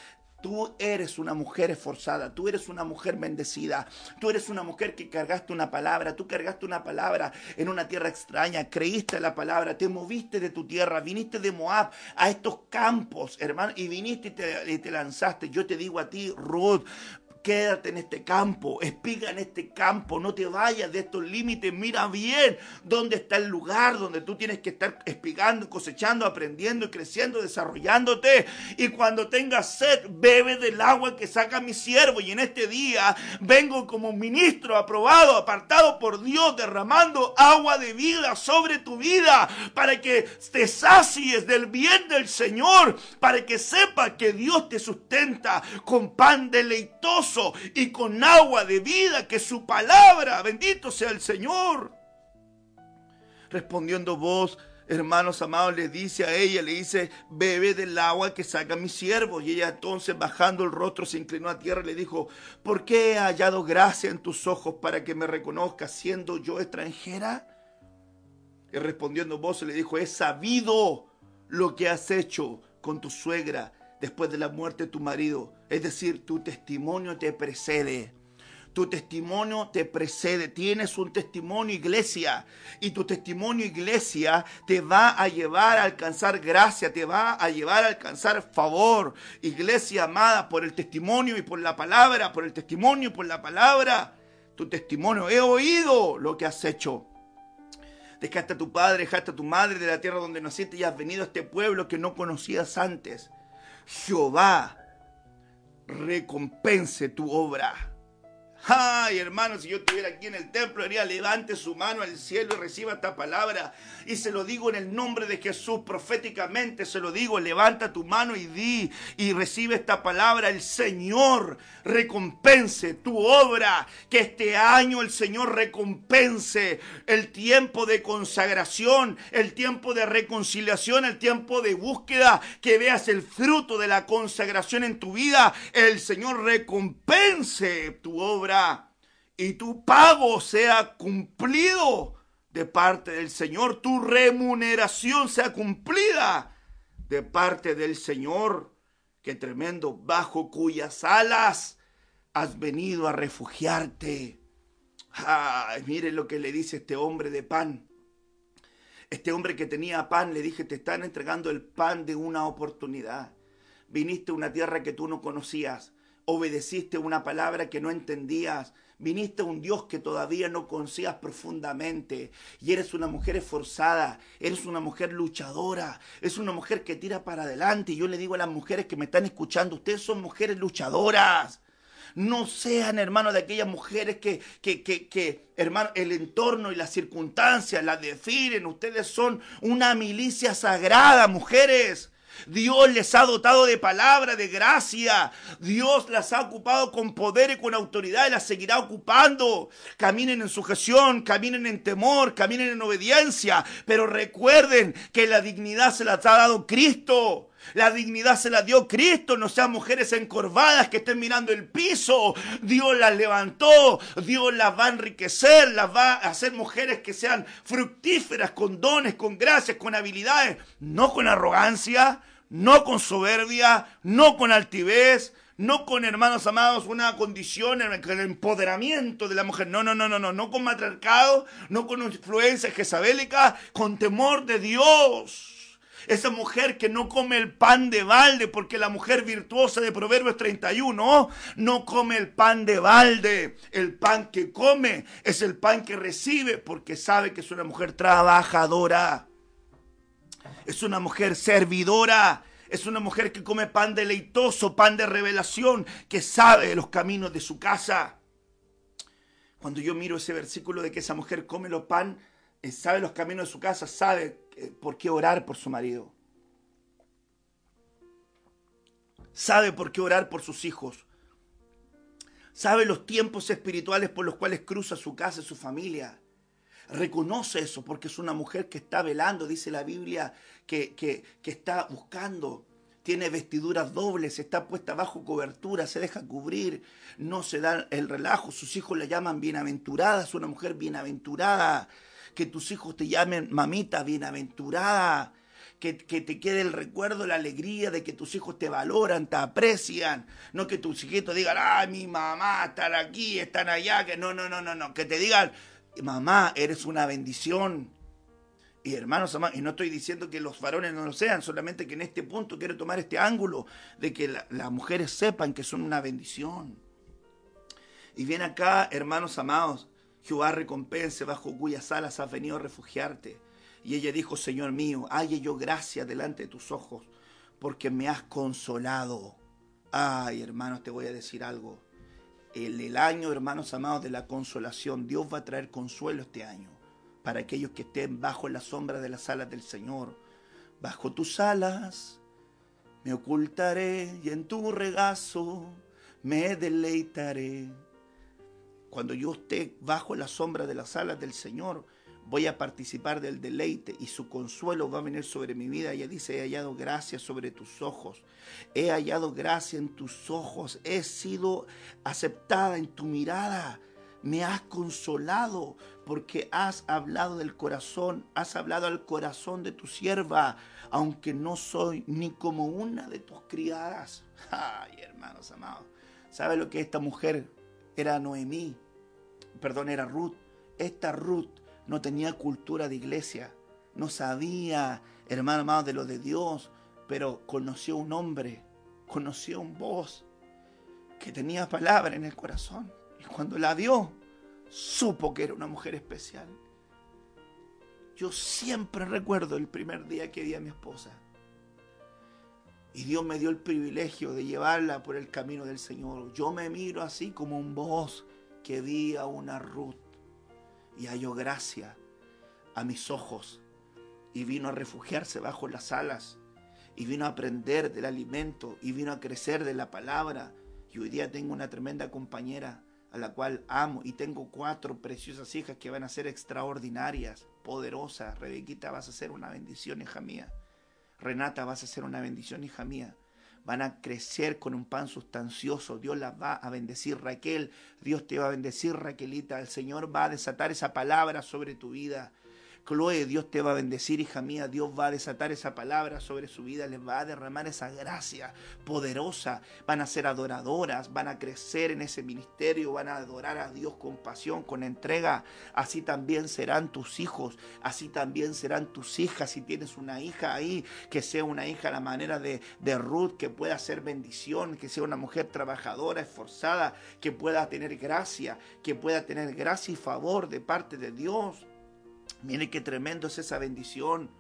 Tú eres una mujer esforzada, tú eres una mujer bendecida, tú eres una mujer que cargaste una palabra, tú cargaste una palabra en una tierra extraña, creíste la palabra, te moviste de tu tierra, viniste de Moab a estos campos, hermano, y viniste y te, y te lanzaste. Yo te digo a ti, Ruth, Quédate en este campo, espiga en este campo, no te vayas de estos límites, mira bien dónde está el lugar donde tú tienes que estar espigando, cosechando, aprendiendo, creciendo, desarrollándote. Y cuando tengas sed, bebe del agua que saca mi siervo. Y en este día vengo como ministro aprobado, apartado por Dios, derramando agua de vida sobre tu vida para que te sacies del bien del Señor, para que sepa que Dios te sustenta con pan deleitoso y con agua de vida, que su palabra, bendito sea el Señor. Respondiendo vos, hermanos amados, le dice a ella, le dice, bebe del agua que saca mi siervo. Y ella entonces bajando el rostro se inclinó a tierra y le dijo, ¿por qué he hallado gracia en tus ojos para que me reconozcas siendo yo extranjera? Y respondiendo vos le dijo, he sabido lo que has hecho con tu suegra después de la muerte de tu marido. Es decir, tu testimonio te precede. Tu testimonio te precede. Tienes un testimonio iglesia. Y tu testimonio iglesia te va a llevar a alcanzar gracia, te va a llevar a alcanzar favor. Iglesia amada, por el testimonio y por la palabra, por el testimonio y por la palabra. Tu testimonio, he oído lo que has hecho. Dejaste a tu padre, dejaste a tu madre de la tierra donde naciste y has venido a este pueblo que no conocías antes. Jehová recompense tu obra. Ay, hermano, si yo estuviera aquí en el templo, diría, levante su mano al cielo y reciba esta palabra. Y se lo digo en el nombre de Jesús, proféticamente se lo digo, levanta tu mano y di y recibe esta palabra. El Señor recompense tu obra. Que este año el Señor recompense el tiempo de consagración, el tiempo de reconciliación, el tiempo de búsqueda. Que veas el fruto de la consagración en tu vida. El Señor recompense tu obra y tu pago sea cumplido de parte del Señor, tu remuneración sea cumplida de parte del Señor. Qué tremendo, bajo cuyas alas has venido a refugiarte. Mire lo que le dice este hombre de pan. Este hombre que tenía pan, le dije, te están entregando el pan de una oportunidad. Viniste a una tierra que tú no conocías obedeciste una palabra que no entendías, viniste a un Dios que todavía no conocías profundamente y eres una mujer esforzada, eres una mujer luchadora, es una mujer que tira para adelante y yo le digo a las mujeres que me están escuchando, ustedes son mujeres luchadoras. No sean, hermanos, de aquellas mujeres que, que, que, que, hermano, el entorno y las circunstancias las definen. Ustedes son una milicia sagrada, mujeres. Dios les ha dotado de palabra, de gracia. Dios las ha ocupado con poder y con autoridad y las seguirá ocupando. Caminen en sujeción, caminen en temor, caminen en obediencia. Pero recuerden que la dignidad se las ha dado Cristo. La dignidad se la dio Cristo, no sean mujeres encorvadas que estén mirando el piso. Dios las levantó, Dios las va a enriquecer, las va a hacer mujeres que sean fructíferas, con dones, con gracias, con habilidades, no con arrogancia, no con soberbia, no con altivez, no con hermanos amados una condición el empoderamiento de la mujer, no, no, no, no, no, no con matriarcado, no con influencia jezabélica, con temor de Dios. Esa mujer que no come el pan de balde, porque la mujer virtuosa de Proverbios 31 no come el pan de balde. El pan que come es el pan que recibe, porque sabe que es una mujer trabajadora. Es una mujer servidora. Es una mujer que come pan deleitoso, pan de revelación, que sabe los caminos de su casa. Cuando yo miro ese versículo de que esa mujer come los pan, eh, sabe los caminos de su casa, sabe por qué orar por su marido. Sabe por qué orar por sus hijos. Sabe los tiempos espirituales por los cuales cruza su casa y su familia. Reconoce eso porque es una mujer que está velando, dice la Biblia, que, que, que está buscando tiene vestiduras dobles, está puesta bajo cobertura, se deja cubrir, no se da el relajo, sus hijos la llaman bienaventurada, es una mujer bienaventurada, que tus hijos te llamen mamita bienaventurada, que, que, te quede el recuerdo, la alegría de que tus hijos te valoran, te aprecian, no que tus hijitos digan, ay, mi mamá, están aquí, están allá, que no, no, no, no, no, que te digan, mamá, eres una bendición. Y hermanos, y no estoy diciendo que los varones no lo sean, solamente que en este punto quiero tomar este ángulo de que las mujeres sepan que son una bendición. Y bien acá, hermanos amados, Jehová recompense bajo cuyas alas has venido a refugiarte. Y ella dijo, Señor mío, halle yo gracia delante de tus ojos, porque me has consolado. Ay, hermanos, te voy a decir algo. El, el año, hermanos amados, de la consolación, Dios va a traer consuelo este año para aquellos que estén bajo la sombra de las alas del Señor. Bajo tus alas me ocultaré y en tu regazo me deleitaré. Cuando yo esté bajo la sombra de las alas del Señor, voy a participar del deleite y su consuelo va a venir sobre mi vida. Ella dice, he hallado gracia sobre tus ojos, he hallado gracia en tus ojos, he sido aceptada en tu mirada. me has consolado porque has hablado del corazón, has hablado al corazón de tu sierva, aunque no soy ni como una de tus criadas. Ay, hermanos amados, ¿sabe lo que esta mujer era Noemí? Perdón, era Ruth. Esta Ruth no tenía cultura de iglesia, no sabía, hermano amado, de lo de Dios, pero conoció un hombre, conoció un voz que tenía palabra en el corazón. Y cuando la vio, supo que era una mujer especial. Yo siempre recuerdo el primer día que vi a mi esposa. Y Dios me dio el privilegio de llevarla por el camino del Señor. Yo me miro así como un voz que vi a una Ruth y halló gracia a mis ojos y vino a refugiarse bajo las alas y vino a aprender del alimento y vino a crecer de la palabra. Y hoy día tengo una tremenda compañera a la cual amo y tengo cuatro preciosas hijas que van a ser extraordinarias, poderosas. Rebequita vas a ser una bendición, hija mía. Renata vas a ser una bendición, hija mía. Van a crecer con un pan sustancioso. Dios las va a bendecir. Raquel, Dios te va a bendecir, Raquelita. El Señor va a desatar esa palabra sobre tu vida. Chloe, Dios te va a bendecir, hija mía. Dios va a desatar esa palabra sobre su vida, les va a derramar esa gracia poderosa. Van a ser adoradoras, van a crecer en ese ministerio, van a adorar a Dios con pasión, con entrega. Así también serán tus hijos, así también serán tus hijas. Si tienes una hija ahí, que sea una hija a la manera de, de Ruth, que pueda ser bendición, que sea una mujer trabajadora, esforzada, que pueda tener gracia, que pueda tener gracia y favor de parte de Dios. Mire qué tremendo es esa bendición.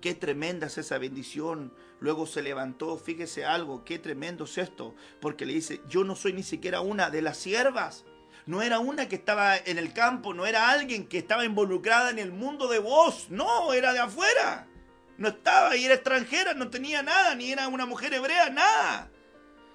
Qué tremenda es esa bendición. Luego se levantó, fíjese algo, qué tremendo es esto. Porque le dice, yo no soy ni siquiera una de las siervas. No era una que estaba en el campo, no era alguien que estaba involucrada en el mundo de vos. No, era de afuera. No estaba y era extranjera, no tenía nada, ni era una mujer hebrea, nada.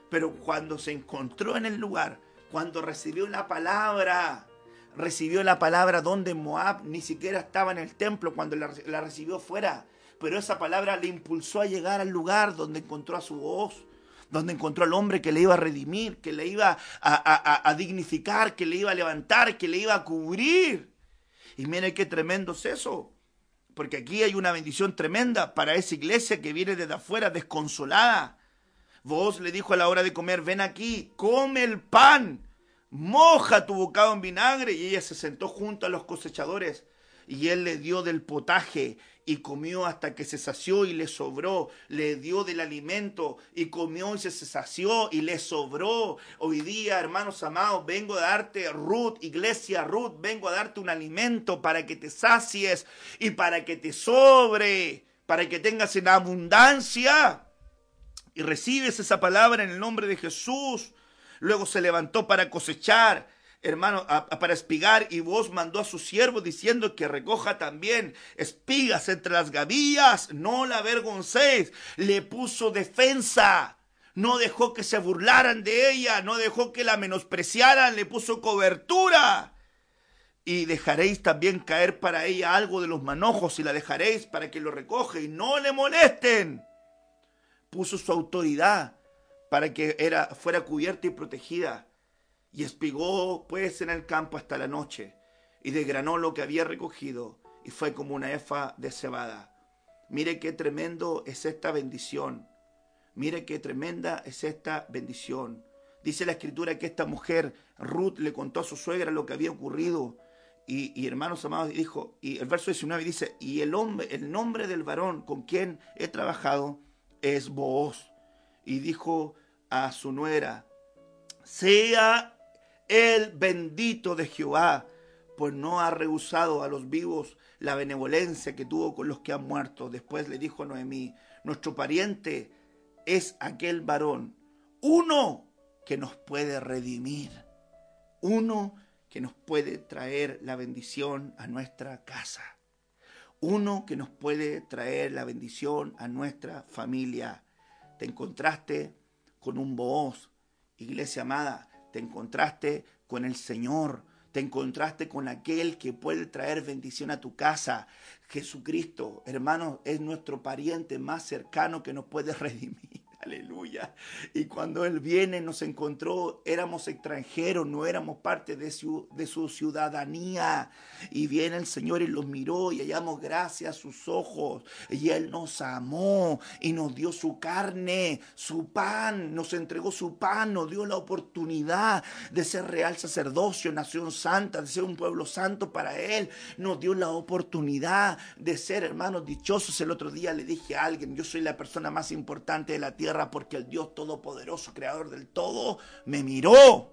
Pero cuando se encontró en el lugar, cuando recibió la palabra, recibió la palabra donde Moab ni siquiera estaba en el templo cuando la, recibió fuera. Pero esa palabra le impulsó a llegar al lugar donde encontró a su voz, donde encontró al hombre que le iba a redimir, que le iba a, dignificar, que le iba a levantar, que le iba a cubrir. Y mire qué tremendo es eso. Porque aquí hay una bendición tremenda para esa iglesia que viene desde afuera desconsolada. Vos le dijo a la hora de comer, ven aquí, come el pan moja tu bocado en vinagre. Y ella se sentó junto a los cosechadores y él le dio del potaje y comió hasta que se sació y le sobró, le dio del alimento y comió y se sació y le sobró. Hoy día, hermanos amados, vengo a darte Ruth, iglesia Ruth, vengo a darte un alimento para que te sacies y para que te sobre, para que tengas en abundancia. Y recibes esa palabra en el nombre de Jesús luego se levantó para cosechar, hermano, para espigar, y vos mandó a su siervo diciendo que recoja también espigas entre las gavillas, no la avergoncéis, le puso defensa. No dejó que se burlaran de ella, no dejó que la menospreciaran, le puso cobertura. Y dejaréis también caer para ella algo de los manojos y la dejaréis para que lo recoge y no le molesten. Puso su autoridad para que era, fuera cubierta y protegida. Y espigó pues en el campo hasta la noche, y desgranó lo que había recogido, y fue como una efa de cebada. Mire qué tremendo es esta bendición. Mire qué tremenda es esta bendición. Dice la escritura que esta mujer, Ruth, le contó a su suegra lo que había ocurrido. Y, hermanos amados, dijo, y el verso 19 dice, y el hombre, el nombre del varón con quien he trabajado es Booz. Y dijo a su nuera, sea el bendito de Jehová, pues no ha rehusado a los vivos la benevolencia que tuvo con los que han muerto. Después le dijo Noemí, nuestro pariente es aquel varón, uno que nos puede redimir, uno que nos puede traer la bendición a nuestra casa, uno que nos puede traer la bendición a nuestra familia. Te encontraste con un voz. Iglesia amada, te encontraste con el Señor, te encontraste con aquel que puede traer bendición a tu casa. Jesucristo, hermano, es nuestro pariente más cercano que nos puede redimir. Aleluya. Y cuando Él viene, nos encontró, éramos extranjeros, no éramos parte de su, de su ciudadanía. Y viene el Señor y los miró y hallamos gracias a sus ojos. Y Él nos amó y nos dio su carne, su pan, nos entregó su pan, nos dio la oportunidad de ser real sacerdocio, nación santa, de ser un pueblo santo para Él. Nos dio la oportunidad de ser hermanos dichosos. El otro día le dije a alguien, yo soy la persona más importante de la tierra porque el Dios Todopoderoso, Creador del todo, me miró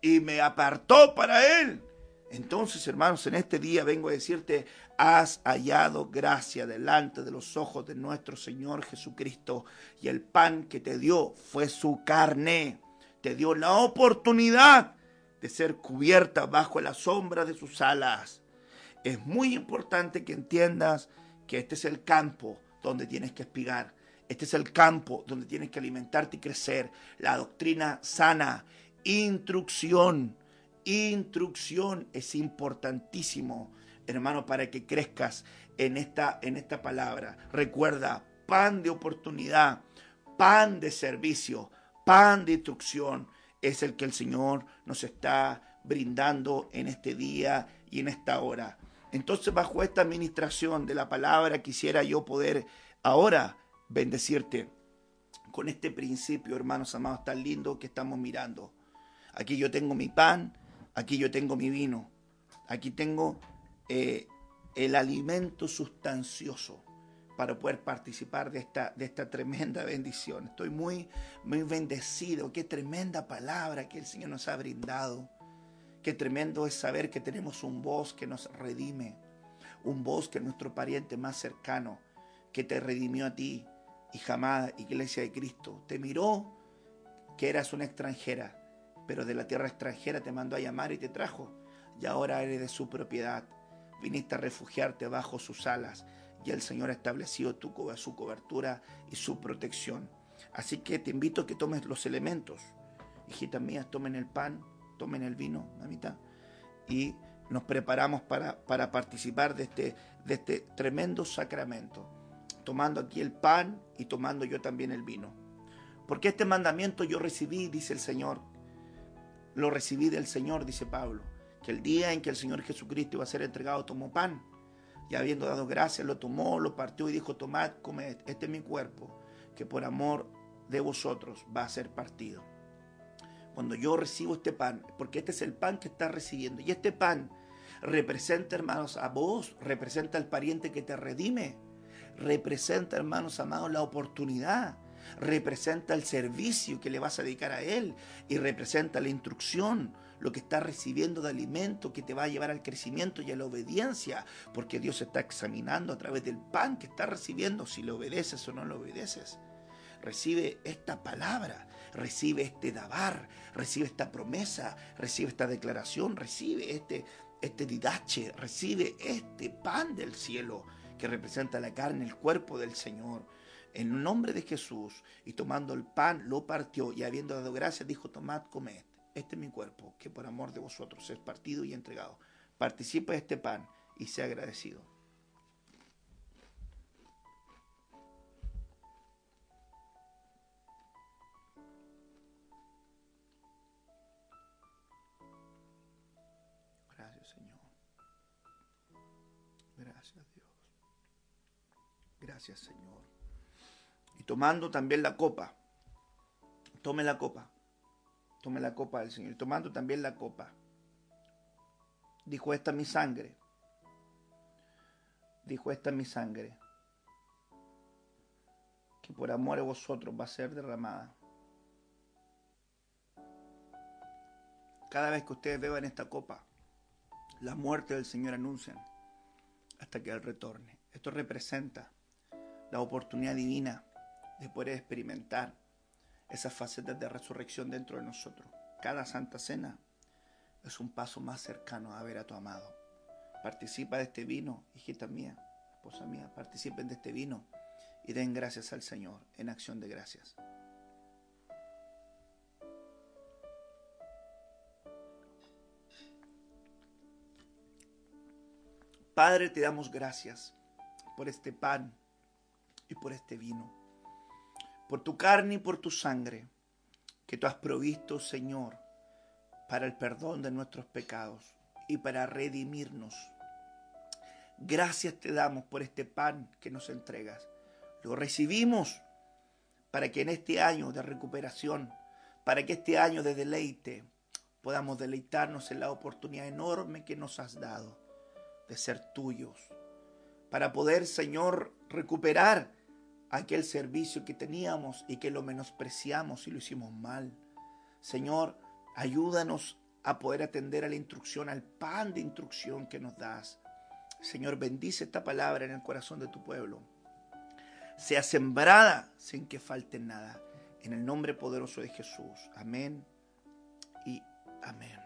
y me apartó para Él. Entonces, hermanos, en este día vengo a decirte, has hallado gracia delante de los ojos de nuestro Señor Jesucristo y el pan que te dio fue su carne. Te dio la oportunidad de ser cubierta bajo la sombra de sus alas. Es muy importante que entiendas que este es el campo donde tienes que espigar. Este es el campo donde tienes que alimentarte y crecer. La doctrina sana, instrucción, instrucción es importantísimo, hermano, para que crezcas en esta, en esta palabra. Recuerda, pan de oportunidad, pan de servicio, pan de instrucción es el que el Señor nos está brindando en este día y en esta hora. Entonces, bajo esta administración de la palabra, quisiera yo poder ahora bendecirte con este principio, hermanos amados, tan lindo que estamos mirando. Aquí yo tengo mi pan, aquí yo tengo mi vino, aquí tengo eh, el alimento sustancioso para poder participar de esta, de esta tremenda bendición. Estoy muy, muy bendecido. Qué tremenda palabra que el Señor nos ha brindado. Qué tremendo es saber que tenemos un voz que nos redime. Un voz que es nuestro pariente más cercano, que te redimió a ti, hija amada, iglesia de Cristo. Te miró que eras una extranjera, pero de la tierra extranjera te mandó a llamar y te trajo. Y ahora eres de su propiedad. Viniste a refugiarte bajo sus alas y el Señor ha establecido tu, su cobertura y su protección. Así que te invito a que tomes los elementos. Hijitas mías, tomen el pan, tomen el vino, mamita, y nos preparamos para, para participar de este, de este tremendo sacramento, tomando aquí el pan y tomando yo también el vino. Porque este mandamiento yo recibí, dice el Señor, lo recibí del Señor, dice Pablo, que el día en que el Señor Jesucristo iba a ser entregado tomó pan y habiendo dado gracias lo tomó, lo partió y dijo, tomad, comed, este es mi cuerpo, que por amor de vosotros va a ser partido. Cuando yo recibo este pan, porque este es el pan que estás recibiendo, y este pan representa, hermanos, a vos, representa al pariente que te redime, representa, hermanos amados, la oportunidad, representa el servicio que le vas a dedicar a Él y representa la instrucción, lo que estás recibiendo de alimento que te va a llevar al crecimiento y a la obediencia, porque Dios está examinando a través del pan que estás recibiendo si le obedeces o no le obedeces. Recibe esta palabra, recibe este dabar, recibe esta promesa, recibe esta declaración, recibe este, este didache, recibe este pan del cielo que representa la carne, el cuerpo del Señor. En nombre de Jesús, y tomando el pan, lo partió, y habiendo dado gracias, dijo, tomad, comed este es mi cuerpo, que por amor de vosotros es partido y entregado. Participa de este pan y sea agradecido. Gracias Señor. Y tomando también la copa. Tome la copa tome la copa del Señor, tomando también la copa. Dijo, esta es mi sangre. Dijo, esta es mi sangre, que por amor a vosotros va a ser derramada. Cada vez que ustedes beban esta copa, la muerte del Señor anuncian hasta que Él retorne. Esto representa la oportunidad divina de poder experimentar esas facetas de resurrección dentro de nosotros. Cada Santa Cena es un paso más cercano a ver a tu amado. Participa de este vino, hijita mía, esposa mía, participen de este vino y den gracias al Señor en acción de gracias. Padre, te damos gracias por este pan y por este vino. por tu carne y por tu sangre que tú has provisto, Señor, para el perdón de nuestros pecados y para redimirnos. Gracias te damos por este pan que nos entregas. Lo recibimos para que en este año de recuperación, para que este año de deleite, podamos deleitarnos en la oportunidad enorme que nos has dado de ser tuyos, para poder, Señor, recuperar aquel servicio que teníamos y que lo menospreciamos y lo hicimos mal. Señor, ayúdanos a poder atender a la instrucción, al pan de instrucción que nos das. Señor, bendice esta palabra en el corazón de tu pueblo. Sea sembrada sin que falte nada. En el nombre poderoso de Jesús. Amén y amén.